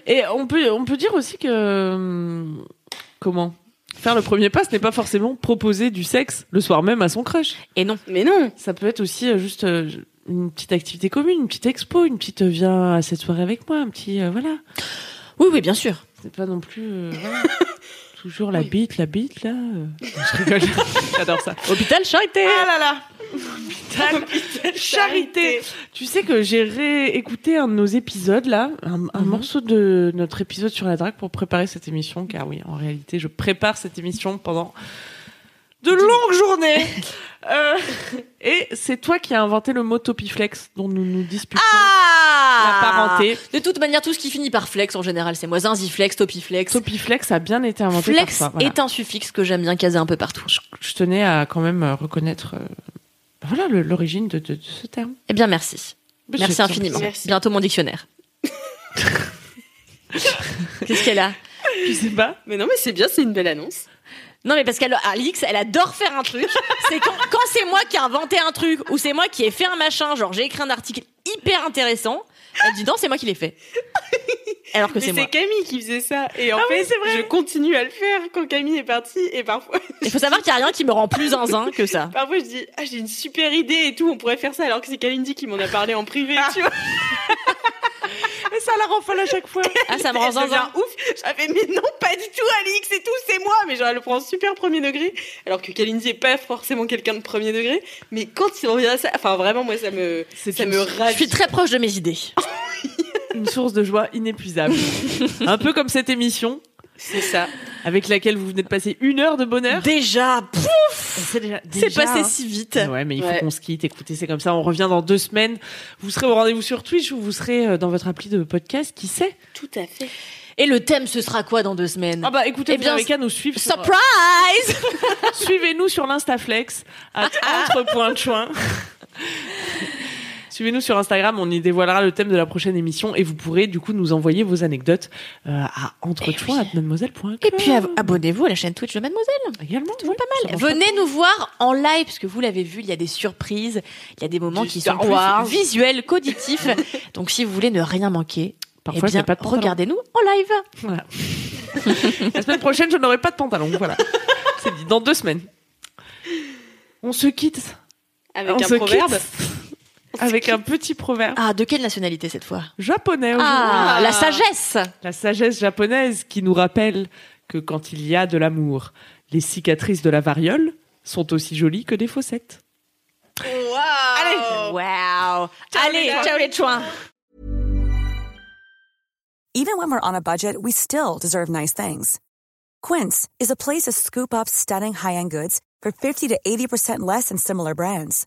Et on peut, on peut dire aussi que. hum, Comment? Faire le premier pas, ce n'est pas forcément proposer du sexe le soir même à son crush.
Et non.
Mais non.
Ça peut être aussi euh, juste euh, une petite activité commune, une petite expo, une petite euh, viens à cette soirée avec moi, un petit. euh, voilà.
Oui, oui, bien sûr.
C'est pas non plus. euh, voilà. Toujours la bite, la bite, là. Je rigole. J'adore ça.
Hôpital Charité.
Ah là là Hôpital Charité. Tu sais que j'ai réécouté un de nos épisodes là, un, un
Mhm.
morceau de notre épisode sur la drague pour préparer cette émission, car oui, en réalité, je prépare cette émission pendant de longues journées. Euh, et c'est toi qui as inventé le mot topiflex dont nous nous disputons
Ah
la parenté.
De toute manière, tout ce qui finit par flex en général, c'est moi. Zinziflex, topiflex.
Topiflex a bien été inventé
Flex
par toi. voilà.
est un suffixe que j'aime bien caser un peu partout.
je, je tenais à quand même reconnaître euh, voilà l'origine de, de- de ce terme.
Eh bien, merci. Merci infiniment.
Merci.
Bientôt mon dictionnaire. Qu'est-ce qu'elle a?
Je sais pas.
Mais non, mais c'est bien, c'est une belle annonce.
Non, mais parce qu'elle, Alix, elle adore faire un truc. C'est quand, quand c'est moi qui ai inventé un truc ou c'est moi qui ai fait un machin, genre j'ai écrit un article hyper intéressant, elle dit non, c'est moi qui l'ai fait. Alors que c'est
c'est
moi.
Camille qui faisait ça. Et en
Ah
fait,
c'est vrai.
je continue à le faire quand Camille est partie. Et parfois,
Il faut savoir qu'il n'y a rien qui me rend plus zinzin que ça.
parfois je dis, ah, j'ai une super idée et tout, on pourrait faire ça. Alors que c'est Kalindi qui m'en a parlé en privé, tu vois.
Mais ça la rend folle à chaque fois.
Ah, ça me rend zinzin.
ouf. J'avais mais non, pas du tout, Alix, c'est tout, c'est moi. Mais genre, elle le prend super premier degré. Alors que Kalindi est pas forcément quelqu'un de premier degré. Mais quand il revient à ça, enfin vraiment, moi, ça me,
C'est
ça me
Je
ravit.
suis très proche de mes idées.
Une source de joie inépuisable. Un peu comme cette émission
C'est ça.
avec laquelle vous venez de passer une heure de bonheur.
Déjà,
C'est déjà,
c'est
déjà,
passé
hein.
si vite.
Ouais, mais il faut
Ouais.
qu'on se quitte. Écoutez, c'est comme ça. On revient dans deux semaines. Vous serez au rendez-vous sur Twitch ou vous serez euh, dans votre appli de podcast. Qui sait?
Tout à fait.
Et le thème, ce sera quoi dans deux semaines?
Ah bah écoutez,
Eh bien,
qu'à nous suivre. sur-
Surprise
Suivez-nous sur l'Instaflex à entre.choin. Suivez-nous sur Instagram, on y dévoilera le thème de la prochaine émission et vous pourrez du coup nous envoyer vos anecdotes euh, à entrechoin@mademoiselle.com.
Et puis ab- abonnez-vous à la chaîne Twitch de Mademoiselle.
également,
pas mal. Venez nous voir en live, parce que vous l'avez vu, il y a des surprises, il y a des moments
Du
qui sont plus visuels qu'auditifs. Donc si vous voulez ne rien manquer,
Parfois,
eh
il y a
bien,
pas de pantalon.
regardez-nous en live.
Voilà. la semaine prochaine, je n'aurai pas de pantalon. Voilà. C'est dit dans deux semaines. On se quitte.
Avec
on
un
se
proverbe.
quitte avec un petit proverbe
Ah, de quelle nationalité cette fois?
Japonais aujourd'hui.
Ah, la sagesse
La sagesse japonaise qui nous rappelle que quand il y a de l'amour, les cicatrices de la variole sont aussi jolies que des fossettes.
Allez.
Wow Allez, ciao les chouins
Even when we're on a budget, we still deserve nice things. Quince is a place to scoop up stunning high-end goods for 50 to 80% less than similar brands.